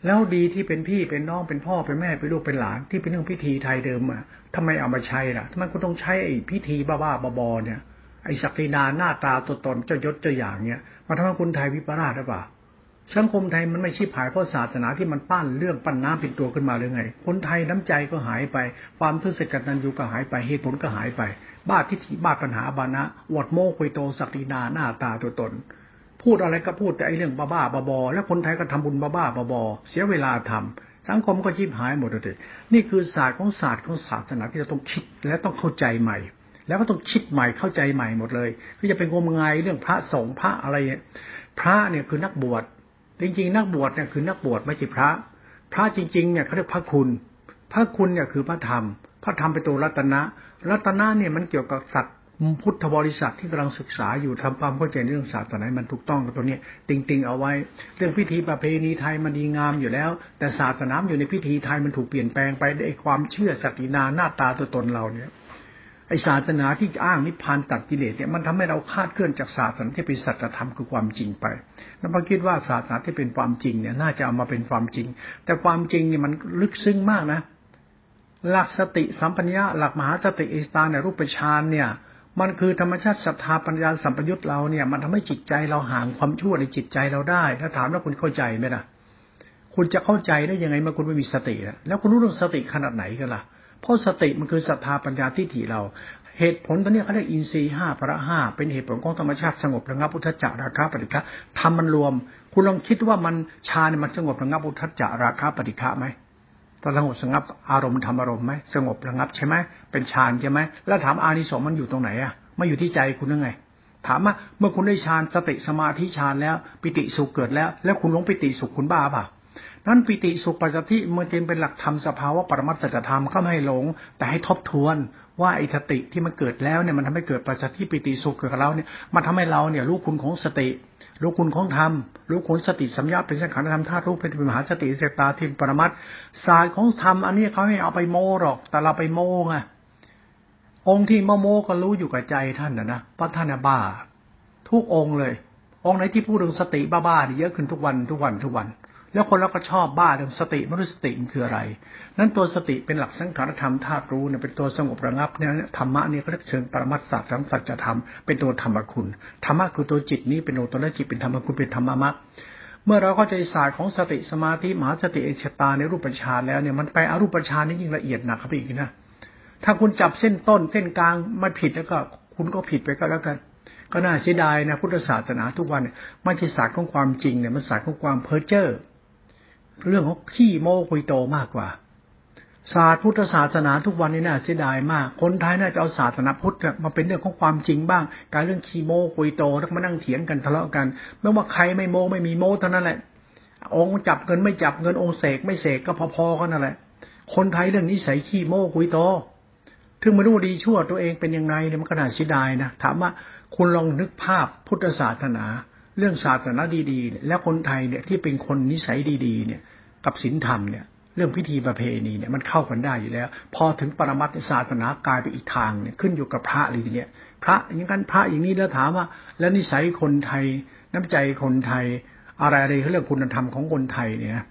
แล้วดีที่เป็นพี่เป็นน้องเป็นพ่อเป็นแม่เป็นลูกเป็นหลานที่เป็นเรื่องพิธีไทยเดิมอะทำไมเอามาใช้ล่ะทำไมคุณต้องใช้ไอ้พิธีบ้าๆบอๆเนี่ยไอ้ศักดินาหน้าตาตัวตนเจ้ายศเจ้าอย่างเนี่ยมาทำให้คุณไทยวิปลาสหรือเปล่า สังคมไทยมันไม่ชิบหายเพราะศาสนาที่มันปั้นเรื่องปั้นน้ำเป็นตัวขึ้นมาเลยไง คนไทยน้ำใจก็หายไป ความทุศกัตัญญูก็หายไปเหตุผลก็หายไป บ้าทิฏฐิบ้าปัญหาบานะวดโมกุยโตสักดินาหน้าตาตัวตน พูดอะไรก็พูดแต่ไอ้เรื่องบ้าบ้าบอแล้วคนไทยก็ทำบุญบ้าบ้าบอเสียเวลาทำสังคมก็ชิบหายหมดเลยนี่คือศาสตร์ของศาสตร์ของศาสนาที่เราต้องคิดและต้องเข้าใจใหม่แล้วก็ต้องคิดใหม่เข้าใจใหม่หมดเลยคือจะเป็นงมงายเรื่องพระสงฆ์พระอะไร พระเนี่ยคือนักบวช จริงๆ นักบวชเนี่ยคือนักบวชไม่ใช่พระ พระจริงๆเนี่ยเขาเรียกพระคุณ พระคุณเนี่ยคือพระธรรม พระธรรมเป็นตัวรัตนะ รัตนะเนี่ยมันเกี่ยวกับสัตว์พุทธบริษัทที่กำลังศึกษาอยู่ทำความเข้าใจเรื่องศาสนามันถูกต้องกับตัวนี้ติงๆเอาไว้ เรื่องพิธีประเพณีไทยมันดีงามอยู่แล้ว แต่ศาสนาอยู่ในพิธีไทยมันถูกเปลี่ยนแปลงไปด้วยความเชื่อสัตินาหน้าตาตัวตนเราเนี่ย ไอศาสนาที่อ้างนิพพานตัดกิเลสเนี่ยมันทำให้เราคาดเคลื่อนจากศาสนาที่เป็นสัจธรรมคือความจริงไป แล้วพอคิดว่าศาสนาที่เป็นความจริงเนี่ยน่าจะเอามาเป็นความจริง แต่ความจริงเนี่ยมันลึกซึ้งมากนะ หลักสติสัมปัญญาหลักมหาสติอิสตาในรูปฌานเนี่ย มันคือธรรมชาติศรัทธาปัญญาสัมปยุตเราเนี่ย มันทำให้จิตใจเราห่างความชั่วในจิตใจเราได้ ถ้าถามแล้วคุณเข้าใจไหมล่ะ คุณจะเข้าใจได้ยังไงเมื่อคุณไม่มีสติแล้วคุณรู้เรื่องสติขนาดไหนกันล่ะ เพราะสติมันคือศรัทธาปัญญาที่ถี่เรา เหตุผลตัวนี้เขาเรียกอินทรีห้าพระห้าเป็นเหตุผลของธรรมชาติสงบระงับพุทธจักราคาปฏิฆะทำมันรวม คุณลองคิดว่ามันชาเนี่ยมันสงบระงับพุทธจักราคาปฏิฆะไหมตอนสงบสงับอารมณ์ทำอารมณ์ไหมสงบระงับใช่ไหมเป็นฌานใช่ไหมแล้วถามอานิสงส์มันอยู่ตรงไหนอะไม่อยู่ที่ใจคุณยังไงถามว่าเมื่อคุณได้ฌานสติสมาธิฌานแล้ว ปิติสุขเกิดแล้ว แล้วคุณลงปิติสุขคุณบ้าป่ะ นั้นปิติสุปัจจทิมันจึงเป็นหลักธรรมสภาวะปรมัตสัจธรรมก็ไม่ให้หลง แต่ให้ทบทวนว่าไอ้สติที่มันเกิดแล้วเนี่ยมันทำให้เกิดปัจจทิปิติสุขเกิดกับเราเนี่ยมันทำให้เราเนี่ยรู้คุณของสติรู้คุณของธรรมรู้คุณสติสัมยาเป็นสังขารธรรมธาตุรู้เป็นมหาสติเสตาทิมปรมัตศาสตร์ของธรรมอันนี้เขาให้เอาไปโมหรอก แต่เราไปโมไงองค์ที่โมโมก็รู้อยู่กับใจท่านนะนะเพราะท่านบ้า ทุกองค์เลย องค์ไหนที่พูดเรื่องสติบ้าๆเยอะขึ้นทุกวันทุกวันทุกวัน แล้วคนเราก็ชอบบ้าเรื่องสติไม่รู้สติมันคืออะไร นั้นตัวสติเป็นหลักสังขารธรรมธาตุรู้เนี่ยเป็นตัวสงบระงับเนี่ยธรรมะเนี่ยก็เรียกเชิงปรมัตสัจสัจธรรมเป็นตัวธรรมคุณธรรมะคือตัวจิตนี้เป็นตัวจิตเป็นธรรมคุณเป็นธรรมะมรรคเมื่อเราเข้าใจศาสตร์ของสติสมาธิมหาสติเอชตาในรูปฌานแล้วเนี่ยมันไปอรูปฌานนี่ยิ่งละเอียดหนักครับอีกนะถ้าคุณจับเส้นต้นเส้นกลางม่ผิดแล้วก็คุณก็ผิดไปก็แล้วกันก็น่าเสียดายนะพุทธศาสนาทุกวันเนี่ยไม่ใช่ศาสตร์ของความจริงเนี่ยมันศาสตร์ของความเพ้อเจ้อ เรื่องของขี้โม้คุยโตมากกว่า ศาสตร์พุทธศาสนาทุกวันนี้น่าเสียดายมาก คนไทยน่าจะเอาศาสนาพุทธมาเป็นเรื่องของความจริงบ้าง การเรื่องขี้โม้คุยโตแล้วมานั่งเถียงกันทะเลาะกัน ไม่ว่าใครไม่โม้ไม่มีโม้เท่านั้นแหละ องค์จับเงินไม่จับเงินองค์เสกไม่เสกก็พอๆกันนั่นแหละ คนไทยเรื่องนิสัยขี้โม้คุยโตถึงมาดูดีชั่วตัวเองเป็นยังไงเนี่ยมันก็น่าเสียดายนะถามว่าคุณลองนึกภาพพุทธศาสนา เรื่องศาสนาดีๆ แล้วคนไทยเนี่ยที่เป็นคนนิสัยดีๆ เนี่ย กับศีลธรรมเนี่ยเรื่องพิธีประเพณีเนี่ยมันเข้ากันได้อยู่แล้ว พอถึงปรมัตถศาสนากลายไปอีกทางเนี่ยขึ้นอยู่กับพระเลยเนี่ย พระอย่างนั้นพระอย่างนี้แล้วถามว่า แล้วนิสัยคนไทย น้ำใจคนไทย อะไรอะไรเรื่องคุณธรรมของคนไทยเนี่ย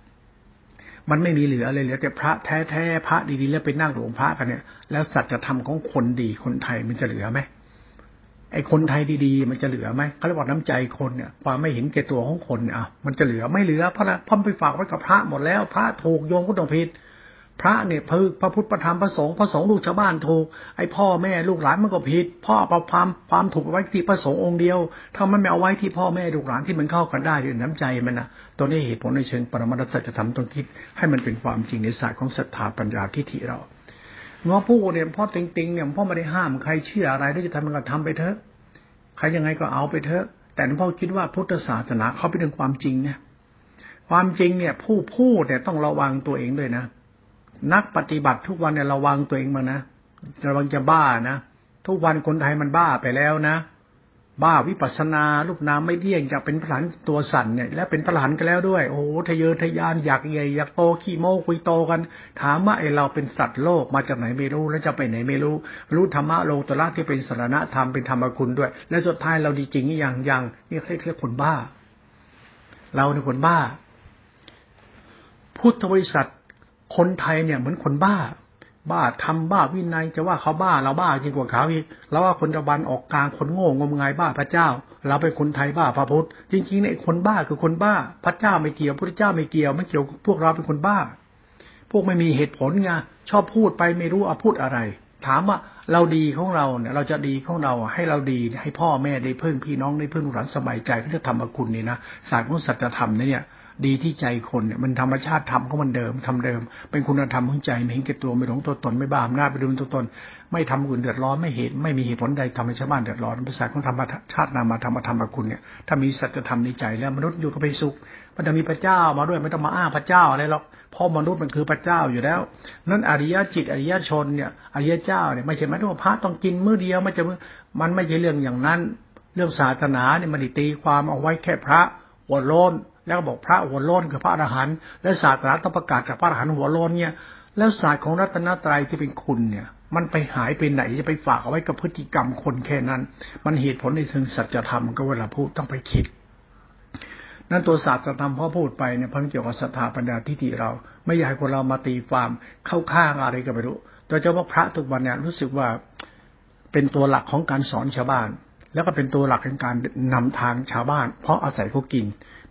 มันไม่มีเหลือเลยเหลือแต่พระแท้ๆพระดีๆแล้วไปนั่งหลวงพระกันเนี่ย แล้วสัจธรรมของคนดีคนไทยมันจะเหลือไหม ไอ้คนไทยดีๆ มันจะเหลือไหมเขาเรียกว่าน้ำใจคนเนี่ยความไม่เห็นแก่ตัวของคนเนี่ยมันจะเหลือไม่เหลือเพราะพ่อไปฝากไว้กับพระหมดแล้ว พระถูกโยงก็ต้องผิด พระเนี่ยพึกพระพุทธประธรรมพระสงฆ์พระสงฆ์ลูกชาวบ้านถูก ไอ้พ่อแม่ลูกหลานมันก็ผิด พ่อประพามความถูกไว้ที่พระสงฆ์องค์เดียว ถ้ามันไม่เอาไว้ที่พ่อแม่ลูกหลานที่มันเข้ากันได้ด้วยน้ำใจมันนะตัวนี้เหตุผลในเชิงปรมัตถสัจธรรมต้องคิด ให้มันเป็นความจริงในศาสตร์ของศรัทธาปัญญาทิฏฐิเรา เมื่อผู้เนี่ยพ่อติงติงเนี่ยพ่อไม่ได้ห้ามใครเชื่ออะไรที่จะทำก็ทำไปเถอะใครยังไงก็เอาไปเถอะ แต่หลวงพ่อคิดว่าพุทธศาสนาเขาเป็นเรื่องความจริงเนี่ยความจริงเนี่ย ผู้พูดเนี่ยต้องระวังตัวเองด้วยนะ นักปฏิบัติทุกวันเนี่ยระวังตัวเองมานะระวังจะบ้านะทุกวันคนไทยมันบ้าไปแล้วนะ บ้าวิปัสนารูปนามไม่เที่ยงจะเป็นพระหลานตัวสั่นเนี่ย และเป็นพระหลานกันแล้วด้วย โอ้โหทะเยอทะยานอยากใหญ่อยากโตขี้โม้คุยโตกัน ถามว่าไอเราเป็นสัตว์โลกมาจากไหนไม่รู้แล้วจะไปไหนไม่รู้ รู้ธรรมะโลตระที่เป็นสารณธรรมเป็นธรรมคุณด้วย และสุดท้ายเราดีจริงอย่างยังนี่เรียกคนบ้า เราเนี่ยคนบ้า พุทธบริษัทคนไทยเนี่ยเหมือนคนบ้า บ้าทำบ้าวินัยจะว่าเขาบ้าเราบ้าจริงกว่าเขาอีกเราว่าคนตะวันออกกลางคนโง่งมงายบ้าพระเจ้า เราเป็นคนไทยบ้าพระพุทธจริงๆเนี่ยคนบ้าคือคนบ้า พระเจ้าไม่เกี่ยวพระเจ้าไม่เกี่ยวไม่เกี่ยวพวกเราเป็นคนบ้า พวกไม่มีเหตุผลไงชอบพูดไปไม่รู้เอาพูดอะไร ถามว่าเราดีของเราเนี่ย เราจะดีของเราให้เราดีให้พ่อแม่ได้เพิ่งพี่น้องได้เพิ่งหลานสบายใจก็จะทำมาคุณนี่นะศาสตร์ของสัจธรรมเนี่ย ดีที่ใจคนเนี่ยมันธรรมชาติทำของมันเดิมทำเดิม เป็นคุณธรรมของใจไม่เห็นแก่ตัวไม่หลงตัวตนไม่บ้าอำนาจไปดูตัวตน ไม่ทำอื่นเดือดร้อนไม่เห็นไม่มีเหตุผลใดทำให้ชาวบ้านเดือดร้อนภาษาของธรรมชาตินามาธรรมธรรมคุณเนี่ยถ้ามีสัจธรรมในใจแล้วมนุษย์อยู่ก็ไปสุข มันจะมีพระเจ้ามาด้วยไม่ต้องมาอ้าพระเจ้าอะไรหรอกเพราะมนุษย์มันคือพระเจ้าอยู่แล้ว นั้นอริยจิตอริยชนเนี่ยอริยเจ้าเนี่ยไม่ใช่หมายถึงว่าพระต้องกินมื้อเดียวไม่จะมันไม่ใช่เรื่องอย่างนั้น เรื่องศาสนาเนี่ยมันตีความเอาไว้แค่พระหัวโลน แล้วก็บอกพระหัวโล้นคือพระอรหันต์และศาสนาต้องประกาศกับพระอรหันต์หัวโล้นเนี่ย แล้วศาสตร์ของรัตนตรัยที่เป็นคุณเนี่ย มันไปหายไปไหนจะไปฝากเอาไว้กับพฤติกรรมคนแค่นั้น มันเหตุผลในเชิงสัจธรรมก็เวลาพูดต้องไปคิดนั่นตัวศาสตร์ธรรมพ่อพูดไปเนี่ยพันเกี่ยวกับศรัทธาปัญญาทิฏฐิเรา ไม่อยากให้คนเรามาตีความเข้าข้างอะไรก็ไม่รู้โดยเฉพาะพระทุกวันเนี่ยรู้สึกว่าเป็นตัวหลักของการสอนชาวบ้าน แล้วก็เป็นตัวหลักในการนำทางชาวบ้าน เพราะอาศัยเขากิน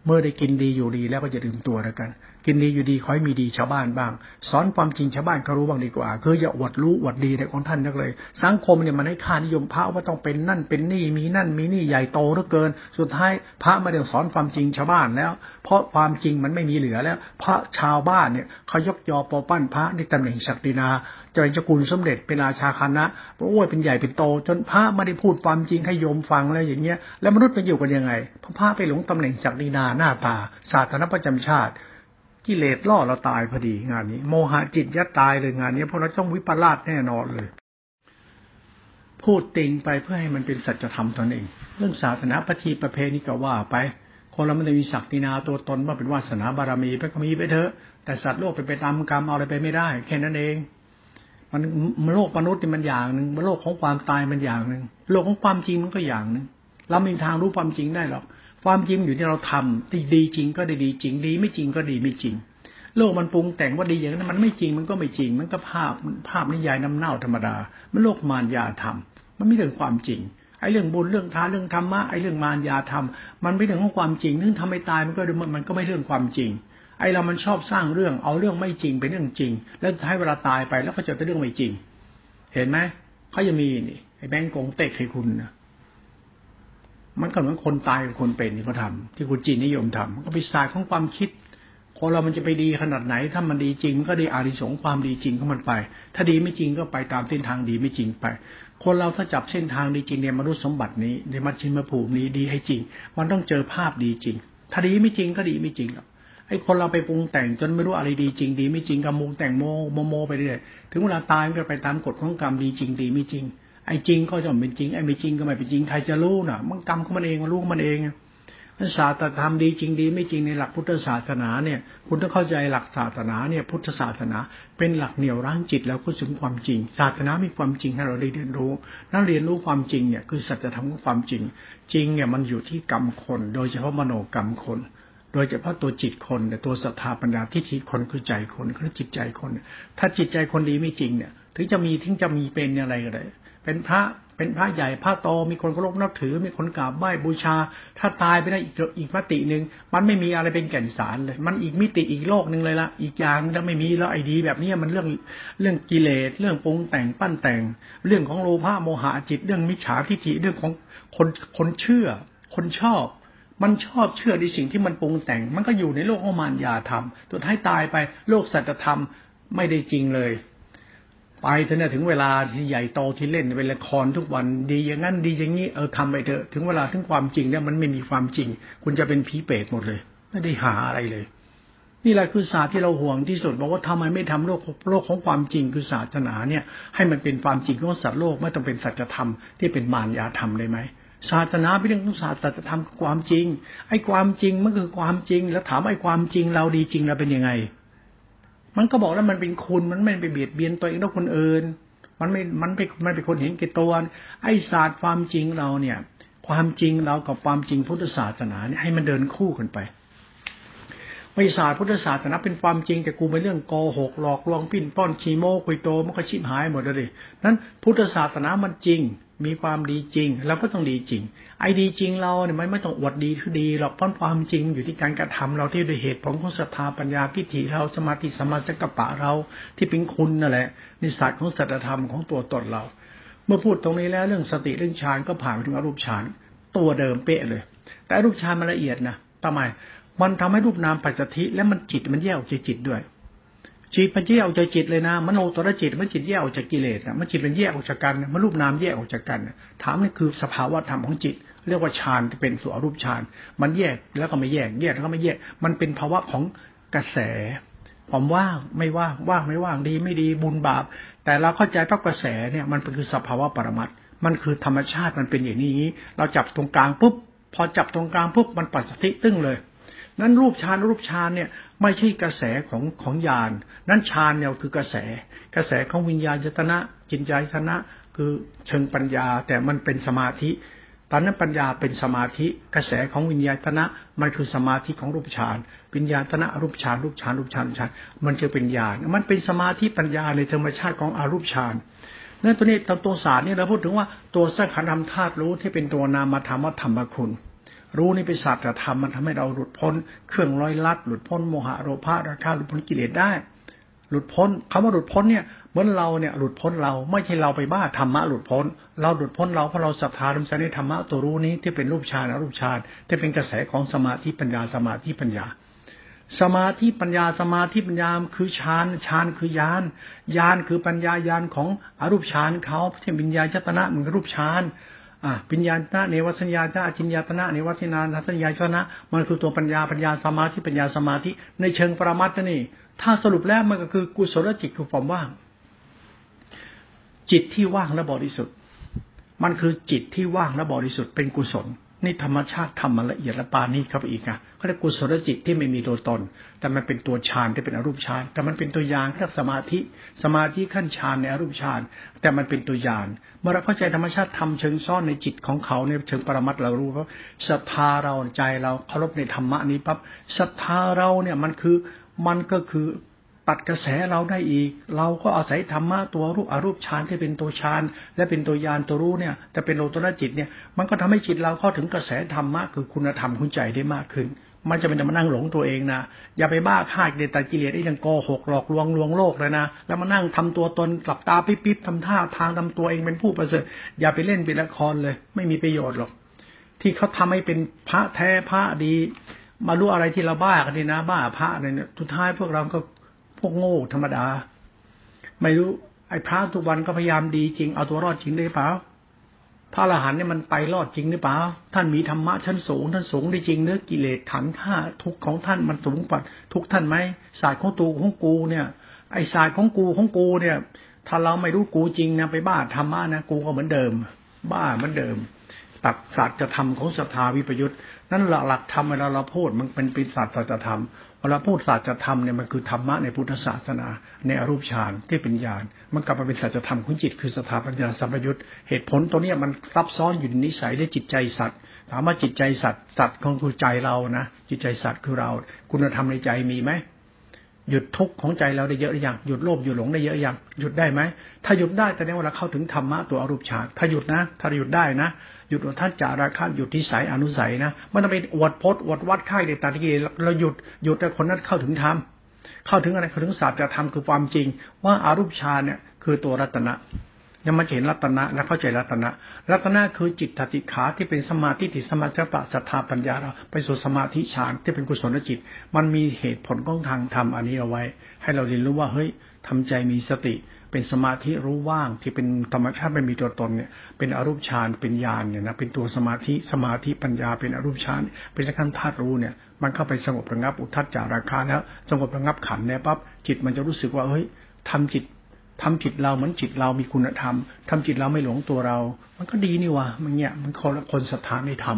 เมื่อได้กินดีอยู่ดีแล้วก็จะดื่มตัวแล้วกัน กินดีอยู่ดีคอยมีดีชาวบ้านบ้าง สอนความจริงชาวบ้านเขารู้บ้างดีกว่า คืออย่าอวดรู้อวดดีในของท่านนักเลย สังคมเนี่ยมันให้ค่านิยมพระว่าต้องเป็นนั่นเป็นนี่มีนั่นมีนี่ใหญ่โตเหลือเกิน สุดท้ายพระไม่ได้สอนความจริงชาวบ้านแล้ว เพราะความจริงมันไม่มีเหลือแล้ว พระชาวบ้านเนี่ยเขายกยอปอปั้นพระในตำแหน่งศักดินาจะเป็นเจ้าคุณสมเด็จเป็นราชาคณะโอ้ยเป็นใหญ่เป็นโต จนพระไม่ได้พูดความจริงให้โยมฟังแล้วอย่างเงี้ยแล้วมนุษย์จะอยู่กันยังไงพราะพระไปหลงตำแหน่งศักดินาหน้าตาศาสนาประจำชาติ กิเลสล่อเราตายพอดีงานนี้ โมหะจิตยัดตายเลยงานนี้เพราะเราต้องวิปลาสแน่นอนเลย พูดติงไปเพื่อให้มันเป็นสัจธรรมตนเอง เรื่องศาสนาปฏิประเพณีก็ว่าไป คนเราไม่ได้มีศักดินาตัวตนว่าเป็นวาสนาบารมีไปก็มีไปเถอะ แต่สัตว์โลกไปไปตามกรรมเอาอะไรไปไม่ได้แค่นั้นเอง มันโลกมนุษย์นี่มันอย่างหนึ่งโลกของความตายมันอย่างหนึ่งโลกของความจริงมันก็อย่างหนึ่งเราไม่มีทางรู้ความจริงได้หรอก ความจริงอยู่ที่เราทำดีดีจริงก็ได้ดีจริง ดีไม่จริงก็ดีไม่จริง โลกมันปรุงแต่งว่าดีอย่างนั้นมันไม่จริงมันก็ไม่จริง มันก็ภาพภาพนิยายน้ำเน่าธรรมดา มันโลกมารยาธรรม มันไม่เรื่องความจริงไอ้เรื่องบุญเรื่องทานเรื่องธรรมะไอ้เรื่องมารยาธรรมมันไม่เรื่องของความจริงนึงทำให้ตายมันก็มันก็ไม่เรื่องความจริง ไอ้เรามันชอบสร้างเรื่องเอาเรื่องไม่จริงเป็นเรื่องจริง แล้วให้เวลาตายไปแล้วก็จะเป็นเรื่องไม่จริง เห็นไหมเขาจะมีนี่ไอ้แบงก์กงเต็กให้คุณนะ มันก็เหมือนคนตายกับคนเป็นที่เขาทาที่คุณจีนนิยมทำมันก็ไปศาสตร์ของความคิดคนเรามันจะไปดีขนาดไหน ถ้ามันดีจริง มันก็ได้อาริสงความดีจริงของมันไป ถ้าดีไม่จริงก็ไปตามเส้นทางดีไม่จริงไป คนเราถ้าจับเส้นทางดีจริงเนี่ยมนุษย์สมบัตินี้ ในมัชชิมภูมินี้ดีให้จริง มันต้องเจอภาพดีจริง ถ้าดีไม่จริงก็ดีไม่จริงหรอกไอ้คนเราไปปรุงแต่งจนไม่รู้อะไรดีจริง ดีไม่จริงกับมุงแต่งโมโมโมไปเรื่อยถึงเวลาตายก็ไปตามกฎของกรรมดีจริง ดีไม่จริง ไอ้จริงก็จะเป็นจริงไอ้ไม่จริงก็ไม่เป็นจริงใครจะรู้น่ะ มันกรรมของมันเองมันรู้มันเองศาสตรธรรมดีจริงดี ไม่จริงในหลักพุทธศาสนาเนี่ย คุณต้องเข้าใจหลักศาสนาเนี่ย พุทธศาสนา เป็นหลักเหนี่ยวรั้งจิตแล้วก็ถึงความจริง ศาสนามีความจริงให้เราได้เรียนรู้ นั่นเรียนรู้ความจริงเนี่ยคือสัจธรรมของความจริง จริงเนี่ยมันอยู่ที่กรรมคน โดยเฉพาะมโนกรรมคนโดยเฉพาะตัวจิตคนแต่ตัวศรัทธาปัญญาทิฏฐิคนคือใจคนคือจิตใจคน ถ้าจิตใจคนดีไม่จริงเนี่ย ถึงจะมีถึงจะมีเป็นอะไรก็ได้ เป็นพระเป็นพระใหญ่พระโตมีคนเคารพนับถือ มีคนกราบไหว้บูชา ถ้าตายไปได้อีกอีกมติหนึ่งมันไม่มีอะไรเป็นแก่นสารเลย มันอีกมิติอีกโลกหนึ่งเลยละอีกอย่างแล้วไม่มีแล้วไอ้ดี แบบนี้มันเรื่องเรื่องกิเลสเรื่องปรุงแต่งปั้นแต่ง เรื่องของโลภะโมหะจิต เรื่องมิจฉาทิฏฐิเรื่องของคนคนเชื่อ คนชอบ มันชอบเชื่อในสิ่งที่มันปรุงแต่ง มันก็อยู่ในโลกของมารยาธรรมตัวท้ายตายไปโลกสัจธรรมไม่ได้จริงเลย ไปเถอะเนี่ยถึงเวลาที่ใหญ่โตที่เล่นเป็นละครทุกวันดีอย่างนั้นดีอย่างนี้เออทำไปเถอะถึงเวลาถึงความจริงเนี่ยมันไม่มีความจริง คุณจะเป็นผีเปรตหมดเลย ไม่ได้หาอะไรเลย นี่แหละคือศาสตร์ที่เราห่วงที่สุดบอกว่าทำไมไม่ทำโลกโลกของความจริงคือศาสนาเนี่ย ให้มันเป็นความจริงของสัตว์โลกไม่ต้องเป็นสัจธรรมที่เป็นมารยาธรรมได้ไหมศาสนาเป็นเรื่องของศาสตร์สัจธรรมความจริง ไอ้ความจริงมันคือความจริง แล้วถามไอ้ความจริงเราดีจริงเราเป็นยังไง มันก็บอกแล้วมันเป็นคุณมันไม่ไปเบียดเบียนตัวเองและคนอื่น มันไม่ มันไปมันเป็นคนเห็นแก่ตัว ไอ้ศาสตร์ความจริงเราเนี่ย ความจริงเรากับความจริงพุทธศาสนาเนี่ยให้มันเดินคู่กันไปวิศาสตร์พุทธศาสนาเป็นความจริงแต่กูเป็นเรื่องโกหกหลอกลวงปิ้นป้อนชีโมคุยโตมันก็ชิบหายหมดเลยนั้นพุทธศาสนามันจริง มีความดีจริง เราก็ต้องดีจริง ไอ้ดีจริงเราเนี่ยไม่ไม่ต้องอวดดีคือดีหรอกเพราะความจริงอยู่ที่การกระทำเราที่ด้วยเหตุผลของศรัทธาปัญญาพิถีเราสมาธิสมาสกปะเราที่เป็นคุณนั่นแหละในศาสตร์ของสัจธรรมของตัวตนเรา เมื่อพูดตรงนี้แล้วเรื่องสติเรื่องฌานก็ผ่านไปถึงอรูปฌานตัวเดิมเป๊ะเลย แต่รูปฌานมันละเอียดนะทำไมมันทำให้รูปนามปัจจทิและมันจิตมันแยกออกจากจิตด้วย จิตมันแยกออกจากจิตเลยนะมโนตัวจิตมันจิตแยกออกจากกิเลสนะมันจิตมันแยกออกจากกันมันรูปนามแยกออกจากกันถามนี่คือสภาวะธรรมของจิต เรียกว่าฌานที่เป็นส่วนรูปฌานมันแยกแล้วก็ไม่แยกแยกแล้วก็ไม่แยก มันเป็นภาวะของกระแสความว่างไม่ว่างว่างไม่ว่างดีไม่ดีบุญบาป แต่เราเข้าใจว่ากระแสเนี่ยมันเป็นคือสภาวะปรมัตมันคือธรรมชาติมันเป็นอย่างนี้ เราจับตรงกลางปุ๊บพอจับตรงกลางปุ๊บมันปัสสติตึ้งเลย นั้นรูปฌานรูปฌานเนี่ยไม่ใช่กระแสของของญาณนั้นฌานเนี่ยคือกระแส กระแสของวิญญาณยตนะจิตใจยตนะคือเชิงปัญญาแต่มันเป็นสมาธิตอนนั้นปัญญาเป็นสมาธิกระแสของวิญญาณตนะมันคือสมาธิของรูปฌานวิญญาณตนะรูปฌานรูปฌานรูปฌานฌานมันจะเป็นญาณมันเป็นสมาธิปัญญาในธรรมชาติของอารูปฌานนั่นตัวนี้ตัวศาสตร์นี่เราพูดถึงว่าตัวสังขารธรรมธาตุรู้ที่เป็นตัวนามธรรมธรรมคุณ รู้นี่เป็นศาสตร์ธรรมมันทำให้เราหลุดพ้น เครื่องร้อยลัด หลุดพ้นโมหะโลภะราคะหลุดพ้นกิเลสได้ หลุดพ้นคำว่าหลุดพ้นเนี่ยเหมือนเราเนี่ยหลุดพ้นเราไม่ใช่เราไปบ้าธรรมะหลุดพ้น เราหลุดพ้นเราเพราะเราศรัทธาดำใจในธรรมะตัวรู้นี้ที่เป็นรูปฌานอรูปฌานที่เป็นกระแสของสมาธิปัญญาสมาธิปัญญาสมาธิปัญญาสมาธิปัญญาคือฌานฌานคือยานยานคือปัญญายานของอรูปฌานเขาที่ปัญญาจตนะเหมือนรูปฌาน อ่าปัญญาตนะเนวสัญญาตนะจินญาตนะเนวสินาสัญญาชนะ มันคือตัวปัญญาปัญญาสมาธิปัญญาสมาธิในเชิงปรมัตถนี่ ถ้าสรุปแล้วมันก็คือกุศลจิตคือความว่าง จิตที่ว่างและบริสุทธิ์ มันคือจิตที่ว่างและบริสุทธิ์เป็นกุศล นี่ธรรมชาติทำมันละเอียดละปานนี้ครับอีกอะเขาเรียกกุศลจิตที่ไม่มีตัวตน แต่มันเป็นตัวฌานที่เป็นอรูปฌานแต่มันเป็นตัวอย่างเรียกสมาธิ สมาธิขั้นฌานในอรูปฌานแต่มันเป็นตัวอย่างเมื่อเราเข้าใจธรรมชาติทำเชิงซ่อนในจิตของเขาในเชิงปรมัตเรารู้ว่าศรัทธาเราใจเราเคารพในธรรมะนี้ปั๊บศรัทธาเราเนี่ยมันคือมันก็คือ ตัดกระแสเราได้อีก เราก็อาศัยธรรมะตัวรูปอรูปฌานที่เป็นตัวฌานและเป็นตัวยานตัวรู้เนี่ยแต่เป็นโลตระจิตเนี่ย มันก็ทำให้จิตเราเข้าถึงกระแสธรรมะคือคุณธรรมคุณใจได้มากขึ้น มันจะเป็นมานั่งหลงตัวเองนะอย่าไปบ้าฆ่าเดตกิเลสไอ้ยังโกหกหลอกลวงลวงโลกเลยนะแล้วมานั่งทำตัวตนหลับตาปิ๊บๆทำท่าทางทำตัวเองเป็นผู้ประเสริฐอย่าไปเล่นเป็นละครเลย ไม่มีประโยชน์หรอกที่เขาทำให้เป็นพระแท้พระดี มารู้อะไรที่เราบ้ากันนี่นะ บ้าพระเนี่ยสุดท้ายพวกเราก็ พวกโง่ธรรมดา ไม่รู้ไอ้พระทุกวันก็พยายามดีจริงเอาตัวรอดจริงได้เปล่าพระอรหันต์เนี่ยมันไปรอดจริงหรือเปล่า ท่านมีธรรมะชั้นสูงท่านสูงได้จริงเนื้อกิเลสถันท่าทุกของท่านมันสูงกว่าทุกท่านไหมศาสตร์ของตูของกูเนี่ย ไอ้ศาสตร์ของกูของกูเนี่ย ถ้าเราไม่รู้กูจริงนะไปบ้าธรรมะนะกูก็เหมือนเดิม บ้าเหมือนเดิม ตัดศาสตร์จะทำของศรัทธาวิปยุทธ์นั่นหลักธรรมเวลาเราพูดมันเป็นปิศาจสตร์ธรรมเวลาพูดศาสตร์ธรรมเนี่ยมันคือธรรมะในพุทธศาสนา ในอรูปฌานที่เป็นญาณมันกลับมาเป็นสัจธรรมของจิตคือสถาปัญญาสัมปยุตเหตุผลตัวเนี้ยมันซับซ้อนอยู่ในนิสัยได้จิตใจสัตว์ถามว่าจิตใจสัตว์สัตว์ของคือใจเรานะจิตใจสัตว์คือเรา คุณธรรมในใจมีไหมหยุดทุกข์ของใจเราได้เยอะหรือยังหยุดโลภหยุดหลงได้เยอะหรือยังหยุดได้ไหมถ้าหยุดได้แต่ในเวลาเข้าถึงธรรมะตัวอรูปฌานถ้าหยุดนะ ถ้าหยุดได้นะ หยุดท่านจาราคาหยุดที่สายอนุสัยนะมันต้องไปอวดพจน์อวดวัดค่ายในตาที่เราหยุดหยุดแต่คนนั้นเข้าถึงธรรมเข้าถึงอะไรเข้าถึงศาสตร์จะทำคือความจริง ว่าอารูปฌานเนี่ยคือตัวรัตนะยังมาเห็นรัตนะและเข้าใจรัตนะ รัตนะคือจิตตติขาที่เป็นสมาธิติสมาธิปะศรัทธาปัญญาเราไปสู่สมาธิฌานที่เป็นกุศลจิต มันมีเหตุผลของทางธรรมอันนี้เอาไว้ ให้เราเรียนรู้ว่าเฮ้ยทำใจมีสติ เป็นสมาธิรู้ว่างที่เป็นธรรมชาติไม่มีตัวตนเนี่ย เป็นอรูปฌานเป็นญาณเนี่ยนะเป็นตัวสมาธิสมาธิปัญญาเป็นอรูปฌานเป็นขั้นธาตุรู้เนี่ย มันเข้าไปสงบระงับอุทัศจาราคาแล้วสงบระงับขันเนี่ยปั๊บจิตมันจะรู้สึกว่าเฮ้ยทำจิตทำจิตเราเหมือนจิตเรามีคุณธรรมทำจิตเราไม่หลงตัวเรา มันก็ดีนี่วะมันเนี่ยมันคนละคนศรัทธาในธรรม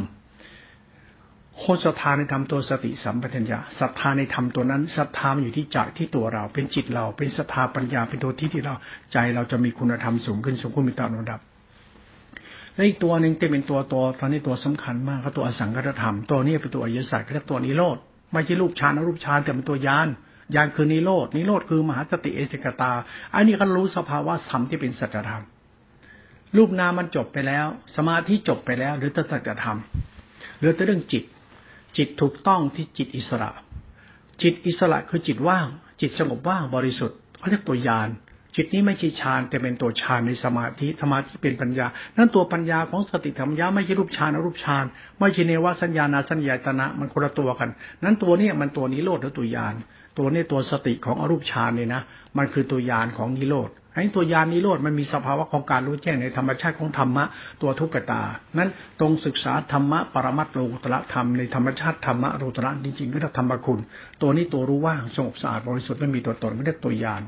โคศรัทธาในธรรมตัวสติสัมปชัญญะศรัทธาในธรรมตัวนั้นศรัทธามันอยู่ที่ใจที่ตัวเรา เป็นจิตเรา เป็นศรัทธาปัญญาเป็นตัวที่ที่เรา ใจเราจะมีคุณธรรมสูงขึ้นสูงขึ้นมีตามระดับและอีกตัวหนึ่งจะเป็นตัวตัวตอนนี้ตัวสำคัญมากก็ตัวอสังกัตธรรม ตัวนี้เป็นตัวอริยสัจเรียกตัวนิโรธไม่ใช่รูปฌานอรูปฌานแต่เป็นตัวยานยานคือนิโรดนิโรธคือมหาสติเอสิกตา อันนี้ก็รู้สภาวะธรรมที่เป็นสัจธรรม รูปนามมันจบไปแล้ว สมาธิจบไปแล้ว หรือตัสัจธรรมหลือแต่เรื่องจิต จิตถูกต้องที่จิตอิสระ จิตอิสระคือจิตว่าง จิตสงบว่างบริสุทธิ์เขาเรียกตัวยานจิตนี้ไม่ใช่ฌานแต่เป็นตัวฌานในสมาธิสมาธิเป็นปัญญา นั้นตัวปัญญาของสติธรรมยาไม่ใช่รูปฌานอรูปฌานไม่ใช่เนวสัญญาณสัญญาตนะมันคนละตัวกัน นั้นตัวนี้มันตัวนิโรธหรือตัวยานตัวนี้ตัวสติของอรูปฌานเนี่ยนะ มันคือตัวยานของนิโรธ ไอ้ตัวยานนิโรธมันมีสภาวะของการรู้แจ้งในธรรมชาติของธรรมะตัวทุกขตา นั้นตรงศึกษาธรรมะปรมัตโลตระธรรมในธรรมชาติธรรมะโลตระจริงๆก็ธรรมคุณ ตัวนี้ตัวรู้ว่างสงบสะอาดบริสุทธิ์ไม่มีตัวตนไม่ได้ตัวยาน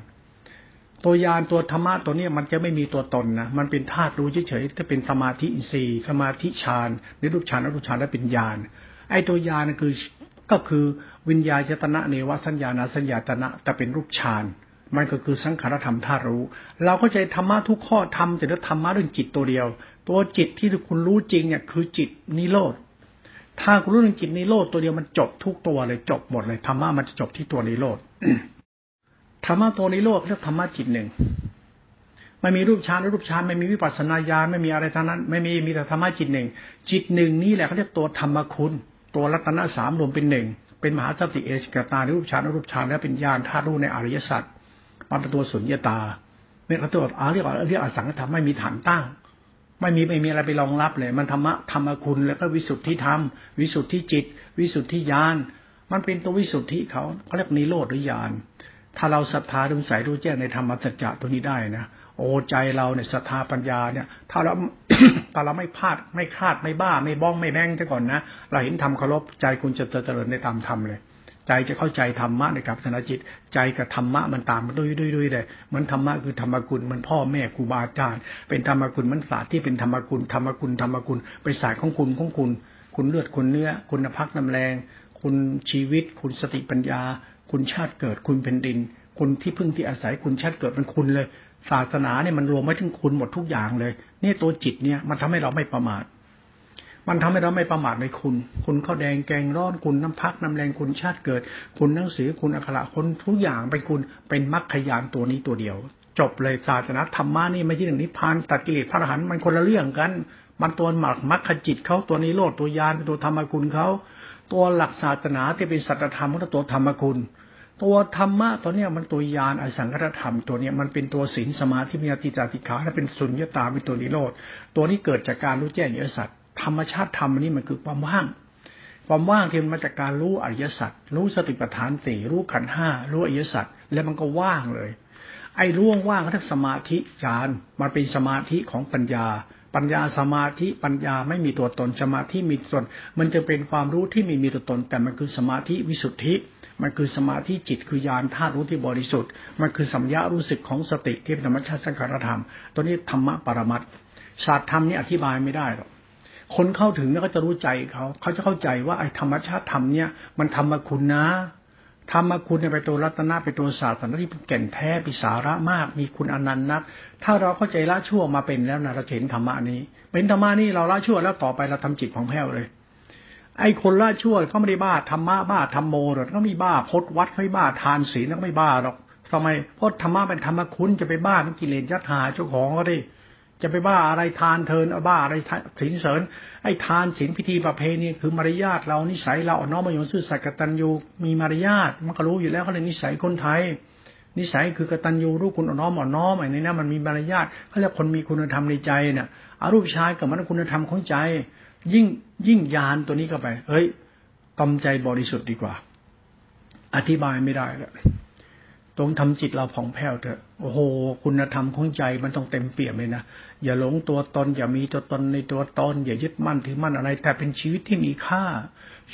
ตัวยานตัวธรรมะตัวนี้มันจะไม่มีตัวตนนะมันเป็นธาตุรู้เฉยๆถ้าเป็นสมาธิอินทรีย์สมาธิฌานในรูปฌานอรูปฌานแล้วเป็นญาณไอ้ตัวยานคือก็คือวิญญาจตนะเนวสัญญาณสัญญาตนะแต่เป็นรูปฌาน มันก็คือสังขารธรรมธาตุรู้ เราก็ใจธรรมะทุกข้อทำแต่ละธรรมะเรื่องจิตตัวเดียว ตัวจิตที่คุณรู้จริงเนี่ยคือจิตนิโรธถ้าคุณรู้เรื่องจิตนิโรธตัวเดียวมันจบทุกตัวเลยจบหมดเลยธรรมะมันจะจบที่ตัวนิโรธธรรมะตัวนิโรธเรียกธรรมะจิตหนึ่งไม่มีรูปฌานรูปฌานไม่มีวิปัสสนาญาณไม่มีอะไรทั้งนั้น ไม่มีมีแต่ธรรมะจิตหนึ่งจิตหนึ่งนี่แหละเขาเรียกตัวธรรมคุณ ตัวรัตนะสามรวมเป็นหนึ่งเป็นมหาสติเอชกตารูปฌานรูปฌานและเป็นญาณธาตุรู้ในอริยสัจ มันเป็นตัวสุญญตาเนี่ยเขาตัวอาเรียกว่าเรียกอสังขธรรมไม่มีฐานตั้ง ไม่มีไม่มีอะไรไปรองรับเลย มันธรรมะธรรมคุณแล้วก็วิสุทธิธรรม วิสุทธิจิต วิสุทธิญาณมันเป็นตัววิสุทธิเขาเขาเรียกนิโรธหรือญาณถ้าเราศรัทธาดูใสรู้แจ้งในธรรมสัจจะตัวนี้ได้นะโอ้ใจเราเนี่ยศรัทธาปัญญาเนี่ย ถ้าเราถ้าเราไม่พลาดไม่คลาดไม่บ้า ไม่บ้องไม่แบงซะก่อนนะเราเห็นธรรมเคารพใจคุณจะเจริญในตามธรรมเลย ใจจะเข้าใจธรรมะในกับสนาจิต ใจกับธรรมะมันตามมาด้วยด้วยด้วยเลยเหมือนธรรมะคือธรรมกุลมันพ่อแม่ครูบาอาจารย์ เป็นธรรมกุลมันศาสตร์ที่เป็นธรรมกุลธรรมกุลธรรมกุลเป็นศาสตร์ของคุณของคุณ คุณเลือดคุณเนื้อ คุณพักน้ำแรง คุณชีวิต คุณสติปัญญา คุณชาติเกิดคุณแผ่นดิน คุณที่พึ่งที่อาศัยคุณชาติเกิดเป็นคุณเลย ศาสนาเนี่ยมันรวมไว้ถึงคุณหมดทุกอย่างเลย นี่ตัวจิตเนี่ยมันทำให้เราไม่ประมาท มันทำให้เราไม่ประมาทในคุณ คุณข้าวแดงแกงร้อนคุณน้ำพักน้ำแรงคุณชาติเกิด คุณหนังสือคุณอักขระคนทุกอย่างเป็นคุณเป็นมรรคยานตัวนี้ตัวเดียว จบเลยศาสนาธรรมะนี่ไม่ใช่หนึ่งนิพพานตัดกิเลสพระอรหันต์มันคนละเรื่องกัน มันตัวหมักมรรคจิตเขาตัวนี้โลดตัวยานเป็นตัวธรรมคุณเขาตัวหลักศาสนาที่เป็นสัจธรรมก็ตัวธรรมคุณตัวธรรมะตัวเนี้ยมันตัวยานอสังคตธรรมตัวเนี้ยมันเป็นตัวศีลสมาธิมีติจาติขาและเป็นสุญญตาเป็นตัวนิโรธตัวนี้เกิดจากการรู้แจ้งอริยสัจ ธรรมชาติธรรมนี้มันคือความว่าง ความว่างที่มันมาจากการรู้อริยสัจรู้สติปัฏฐานสี่รู้ขันห้ารู้อริยสัจแล้วมันก็ว่างเลย ไอ้ร่วงว่างก็ทั้งสมาธิฌานมันเป็นสมาธิของปัญญา ปัญญาสมาธิปัญญาไม่มีตัวตนสมาธิมีตน มันจะเป็นความรู้ที่มีมีตัวตน แต่มันคือสมาธิวิสุทธิมันคือสมาธิจิตคือยานธาตุรู้ที่บริสุทธิ์ มันคือสัมยารู้สึกของสติที่เป็นธรรมชาติสังขารธรรม ตัวนี้ธรรมะปรมัตศาสตร์ธรรมนี่อธิบายไม่ได้หรอก คนเข้าถึงเนี่ยก็จะรู้ใจเขา เขาจะเข้าใจว่าไอ้ธรรมชาติธรรมเนี่ย มันธรรมคุณนะธรรมคุณเนี่ยไปตัวรัตนะไปตัวศาสตร์ที่เป็นแก่นแท้ปีสาระมาก มีคุณอนันต์นัก ถ้าเราเข้าใจละชั่วมาเป็นแล้วนะเราเห็นธรรมะนี้ เป็นธรรมะนี้เราละชั่วแล้วต่อไปเราทำจิตของแผ้วเลย ไอ้คนละชั่วเขาไม่ได้บ้าธรรมะบ้าธรรมโมหรอกเขาไม่บ้าพดวัดไม่บ้าทานศีลเขาไม่บ้าหรอกทำไมเพราะธรรมะเป็นธรรมคุณจะไปบ้าเป็นกิเลสยัดหาเจ้าของก็ได้ จะไปบ้าอะไรทานเทินบ้าอะไรศีลเสริญไอ้ทานศีลพิธีประเพณีคือมารยาทเรานิสัยเราอ่อนน้อมมายู่ซื่อสัตย์กตัญญูมีมารยาทมันก็รู้อยู่แล้วเขาเลยนิสัยคนไทย นิสัยคือกตัญญูรู้คุณอ่อนน้อมอ่อนน้อมไอ้นี่นะมันมีมารยาทเขาเรียกคนมีคุณธรรมในใจเนี่ยอารูปชายกับมันคุณธรรมของใจ ยิ่งยิ่งยานตัวนี้เข้าไป เฮ้ยกำใจบริสุทธิ์ดีกว่า อธิบายไม่ได้แล้ว ตรงทำจิตเราผ่องแผ้วเถอะ โอ้โห คุณธรรมของใจมันต้องเต็มเปี่ยมเลยนะ อย่าหลงตัวตน อย่ามีตัวตนในตัวตน อย่ายึดมั่นถือมั่นอะไร แต่เป็นชีวิตที่มีค่า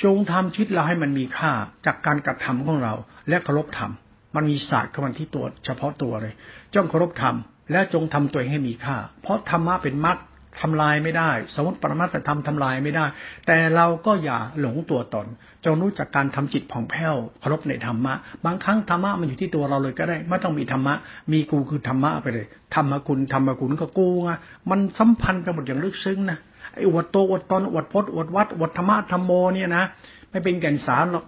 จงทำชีวิตเราให้มันมีค่า จากการกระทำของเรา และเคารพธรรม มันมีศาสตร์ของมันที่ตัวเฉพาะตัวเลยจ้องเคารพธรรม และจงทำตัวเองให้มีค่า เพราะธรรมะเป็นมรรค ทำลายไม่ได้ สมมติปรมัตถธรรมทำลายไม่ได้ แต่เราก็อย่าหลงตัวตน จงรู้จักการทำจิตผ่องแผ้วเคารพในธรรมะ บางครั้งธรรมะมันอยู่ที่ตัวเราเลยก็ได้ ไม่ต้องมีธรรมะ มีกูคือธรรมะไปเลยธรรมคุณธรรมคุณก็กูไงมันสัมพันธ์กันหมดอย่างลึกซึ้งนะไอ้อวดโตอวดตนอวดพจน์อวดวัดอวดธรรมะธรรมโมเนี่ยนะไม่เป็นแก่นสารหรอก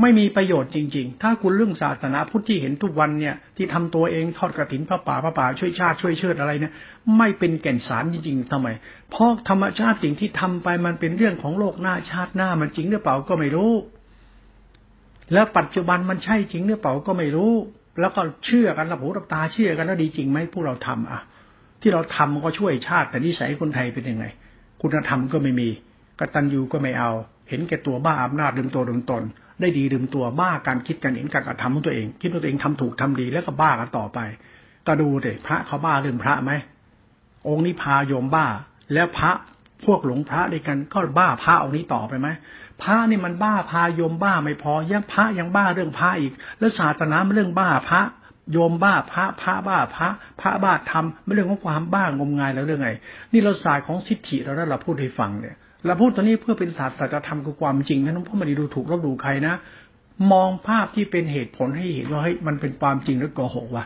ไม่มีประโยชน์จริง ๆ ถ้าคุณเรื่องศาสนาพุทธที่เห็นทุกวันเนี่ย ที่ทำตัวเองทอดกระถินพระป่าพระป่าช่วยชาติช่วยเชิดอะไรเนี่ย ไม่เป็นแก่นสารจริงๆทำไม เพราะธรรมชาติสิ่งที่ทำไปมันเป็นเรื่องของโลกหน้าชาติหน้ามันจริงหรือเปล่าก็ไม่รู้ แล้วปัจจุบันมันใช่จริงหรือเปล่าก็ไม่รู้ แล้วก็เชื่อกันระหูรับตาเชื่อกันแล้วดีจริงไหมพวกเราทำอะ ที่เราทำก็ช่วยชาติ แต่นิสัยคนไทยเป็นยังไง คุณธรรมก็ไม่มีกตัญญูก็ไม่เอา เห็นแก่ตัวบ้าอำนาจดึงตัวดึงตน ได้ดีลืมตัวบ้าการคิดการเห็นการกระทำของตัวเอง คิดว่าตัวเองทำถูกทำดีแล้วก็บ้ากันต่อไป ก็ดูเด็พระเขาบ้าเรื่องพระไหมองค์นี้พาโยมบ้า แล้วพระพวกหลงพระด้วยกันก็บ้าพระองค์นี้ต่อไปไหมพระนี่มันบ้าพาโยมบ้าไม่พอยังพระยังบ้าเรื่องพระอีก แล้วศาสนาเรื่องบ้าพระโยมบ้าพระพระบ้าพระพระบ้าทำไม่เรื่องของความบ้างมงายแล้วเรื่องไง นี่เราสายของสิทธิเราแล้วเราพูดให้ฟังเนี่ย เราพูดตอนนี้เพื่อเป็นศาสตร์สัจธรรมคือความจริงนะน้องพ่อไม่ได้ดูถูกลบดูใครนะมองภาพที่เป็นเหตุผลให้เห็นว่าเฮ้ยมันเป็นความจริงหรือโกหกวะ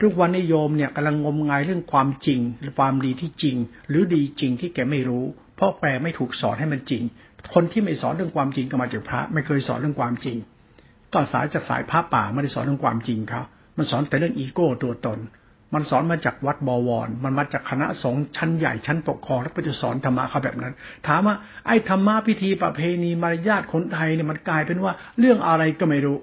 ทุกวันนิยมเนี่ยกำลังงมงายเรื่องความจริงหรือความดีที่จริง หรือดีจริงที่แกไม่รู้ เพราะแปลไม่ถูกสอนให้มันจริง คนที่ไม่สอนเรื่องความจริงก็มาจากพระ ไม่เคยสอนเรื่องความจริง ก็สายจากสายพระป่าไม่ได้สอนเรื่องความจริงครับมันสอนแต่เรื่องอีโก้ตัวตน มันสอนมาจากวัดบวร มันมาจากคณะสงฆ์ชั้นใหญ่ชั้นปกครองแล้วก็จะสอนธรรมะเขาแบบนั้น ถามว่าไอ้ธรรมะพิธีประเพณีมารยาทคนไทยเนี่ยมันกลายเป็นว่าเรื่องอะไรก็ไม่รู้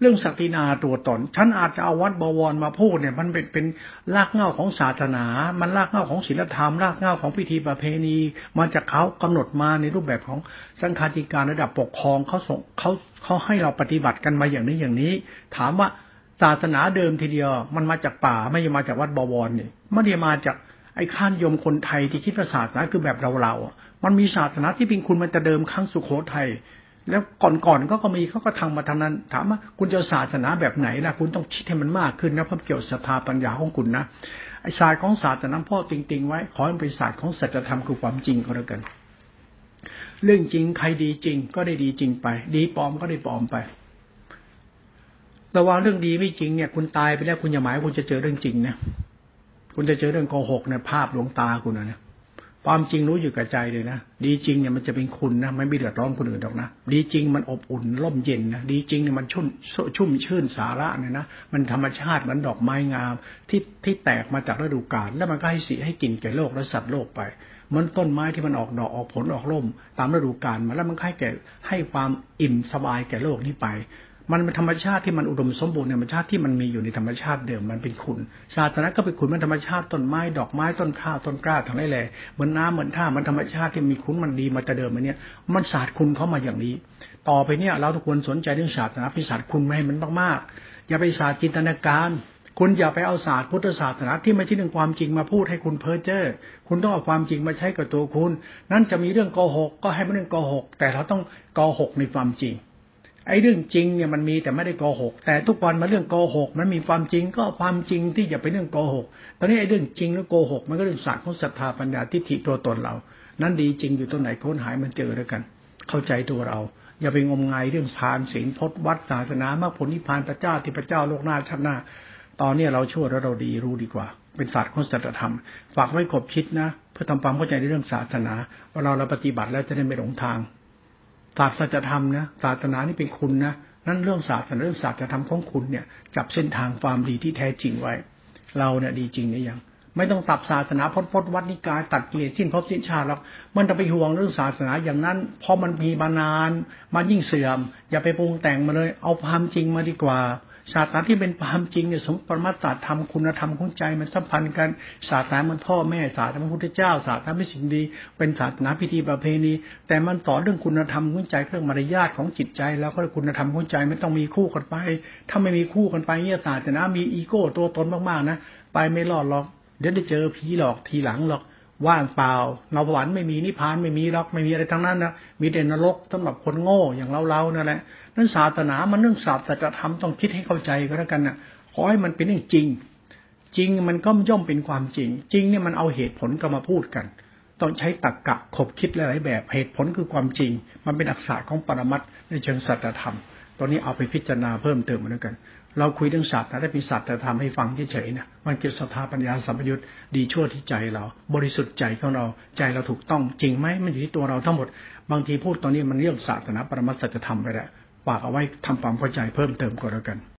เรื่องศักดินาตัวตน ฉันอาจจะเอาวัดบวรมาพูดเนี่ยมันเป็นเป็นรากเหง้าของศาสนา มันรากเหง้าของศีลธรรม รากเหง้าของพิธีประเพณี มาจากเขากำหนดมาในรูปแบบของสังฆาธิการระดับปกครองเขาส่งเขาเขาให้เราปฏิบัติกันมาอย่างนี้อย่างนี้ ถามว่า ศาสนาเดิมทีเดียว มันมาจากป่าไม่ใช่มาจากวัดบวรนี่ไม่ได้มาจากไอ้ข้านยมคนไทยที่คิดว่าศาสนาคือแบบเราเรามันมีศาสนาที่เป็นคุณมันจะเดิมครั้งสุโขทัยแล้วก่อนๆก็ก็มีเขาก็ทำมาทางนั้น ถามว่าคุณจะศาสนาแบบไหนล่ะคุณต้องคิดให้มันมากขึ้นนะเพราะเกี่ยวศรัทธาปัญญาของคุณนะไอ้ศาสตร์ของศาสนาพ่อติงๆไว้ ขอให้เป็นศาสตร์ของสัจธรรมคือความจริงก็แล้วกัน เรื่องจริงใครดีจริงก็ได้ดีจริงไป ดีปลอมก็ได้ปลอมไป ระวังเรื่องดีไม่จริงเนี่ย คุณตายไปแล้วคุณอย่าหมายคุณจะเจอเรื่องจริงนะคุณจะเจอเรื่องโกหกในภาพหลวงตาคุณนะความจริงรู้อยู่กับใจเลยนะดีจริงเนี่ยมันจะเป็นคุณนะไม่มีเดือดร้อนคนอื่นหรอกนะดีจริงมันอบอุ่นร่มเย็นนะดีจริงเนี่ยมันชุ่มชุ่มชื่นสาระเนี่ยนะมันธรรมชาติมือนดอกไม้งาม ที่ที่แตกมาจากฤดูกาลแล้วมันก็ให้สีให้กลิ่นแก่โลกและสัตว์โลกไปมันต้นไม้ที่มันออกดอกออกผลออกร่ม ตามฤดูกาลมาแล้วมันให้แก่ให้ความอิ่มสบายแก่โลกนี้ไป มันเป็นธรรมชาติที่มันอุดมสมบูรณ์ธรรมชาติที่มันมีอยู่ในธรรมชาติเดิมมันเป็นคุณศาสนาก็เป็นคุณมันธรรมชาติต้นไม้ดอกไม้ต้นข้าวต้นกล้าทั้งหลายแหล่เหมือนน้าเหมือนท่ามันธรรมชาติที่มีคุณมันดีมาแต่เดิมมันเนี่ยมันศาสตร์คุณเข้ามาอย่างนี้ ต่อไปเนี่ย เราทุกคนสนใจเรื่องศาสนาพิศาสตร์คุณไม่ให้มันมากๆ อย่าไปศาสตร์จินตนาการคุณอย่าไปเอาศาสตร์พุทธศาสนาที่ไม่ใช่เรื่องความจริงมาพูดให้คุณเพ้อเจ้อ คุณต้องเอาความจริงมาใช้กับตัวคุณ นั่นจะมีเรื่องโกหกก็ให้มันเรื่องโกหก แต่เราต้องโกหกในความจริง ไอ้เรื่องจริงเนี่ยมันมีแต่ไม่ได้โกหก แต่ทุกวันมาเรื่องโกหก มันมีความจริงก็ความจริงที่จะเป็นเรื่องโกหก ตอนนี้ไอ้เรื่องจริงแล้วโกหก มันก็เรื่องศาสตร์ของศรัทธาปัญญาทิฏฐิตัวตนเรา นั้นดีจริงอยู่ตัวไหนค้นหายมันเจอแล้วกัน เข้าใจตัวเรา อย่าไปงมงายเรื่องทานศีลพจน์วัดศาสนามรรคผลนิพพานพระเจ้าที่พระเจ้าโลกหน้าชาติหน้า ตอนนี้เราชั่วแล้วเราดีรู้ดีกว่า เป็นศาสตร์ของศัตธรรม ฝากไว้กบคิดนะ เพื่อทำความเข้าใจในเรื่องศาสนาว่าเราเราปฏิบัติแล้วจะได้ไม่หลงทาง ศาสตร์สัจธรรมนะศาสนานี่เป็นคุณนะนั่นเรื่องศาสตร์เรื่องศาสตร์จะทำของคุณเนี่ยจับเส้นทางความดีที่แท้จริงไว้ เราเนี่ยดีจริงหรือยังไม่ต้องตับศาสนาพจน์พจน์วัดนิกายตัดเกลียดสิ้นภพสิ้นชาติหรอกมันจะไปห่วงเรื่องศาสนาอย่างนั้นพอมันมีมานาน มันยิ่งเสื่อม อย่าไปปรุงแต่งมาเลย เอาความจริงมาดีกว่า ศาสนาที่เป็นความจริงเนี่ยสมปรมาตรธรรมคุณธรรมของใจมันสัมพันธ์กันศาสนามันพ่อแม่ศาสนาพระพุทธเจ้า ศาสนาเป็นสิ่งดี เป็นศาสนาพิธีประเพณี แต่มันสอนเรื่องคุณธรรมของใจเรื่องมารยาทของจิตใจ แล้วก็คุณธรรมของใจไม่ต้องมีคู่กันไป ถ้าไม่มีคู่กันไปเนี่ยศาสนามีอีโก้ตัวตนมากๆนะไปไม่รอดหรอกเดี๋ยวได้เจอผีหลอกทีหลังหรอกว่างเปล่าเราหวันไม่มีนิพพานไม่มีหรอกไม่มีอะไรทั้งนั้นนะมีแต่นรกสำหรับคนโง่อย่างเราเรานั่นแหละ นั่นศาสนามันเรื่องศาสตร์จะทำต้องคิดให้เข้าใจก็แล้วกันนะขอให้มันเป็นเรื่องจริง จริงมันก็ย่อมเป็นความจริง จริงเนี่ยมันเอาเหตุผลก็มาพูดกัน ต้องใช้ตรรกกะขบคิดหลายแบบเหตุผลคือความจริง มันเป็นอักษรของปรมัตในเชิงสัจธรรมตอนนี้เอาไปพิจารณาเพิ่มเติมมาแล้วกัน เราคุยเรื่องศาสตร์แต่ได้เป็นศาสตร์แต่ทำให้ฟังเฉยๆนะมันเกิดศรัทธาปัญญาสัมปยุตดีชั่วที่ใจเรา บริสุทธิ์ใจของเราใจเราถูกต้องจริงไหมมันอยู่ที่ตัวเราทั้งหมด บางทีพูดตอนนี้มันเรื่องศาสนาปรมัตสัจธรรมไปแล้ว ฝากเอาไว้ทำความเข้าใจเพิ่มเติมก็แล้วกัน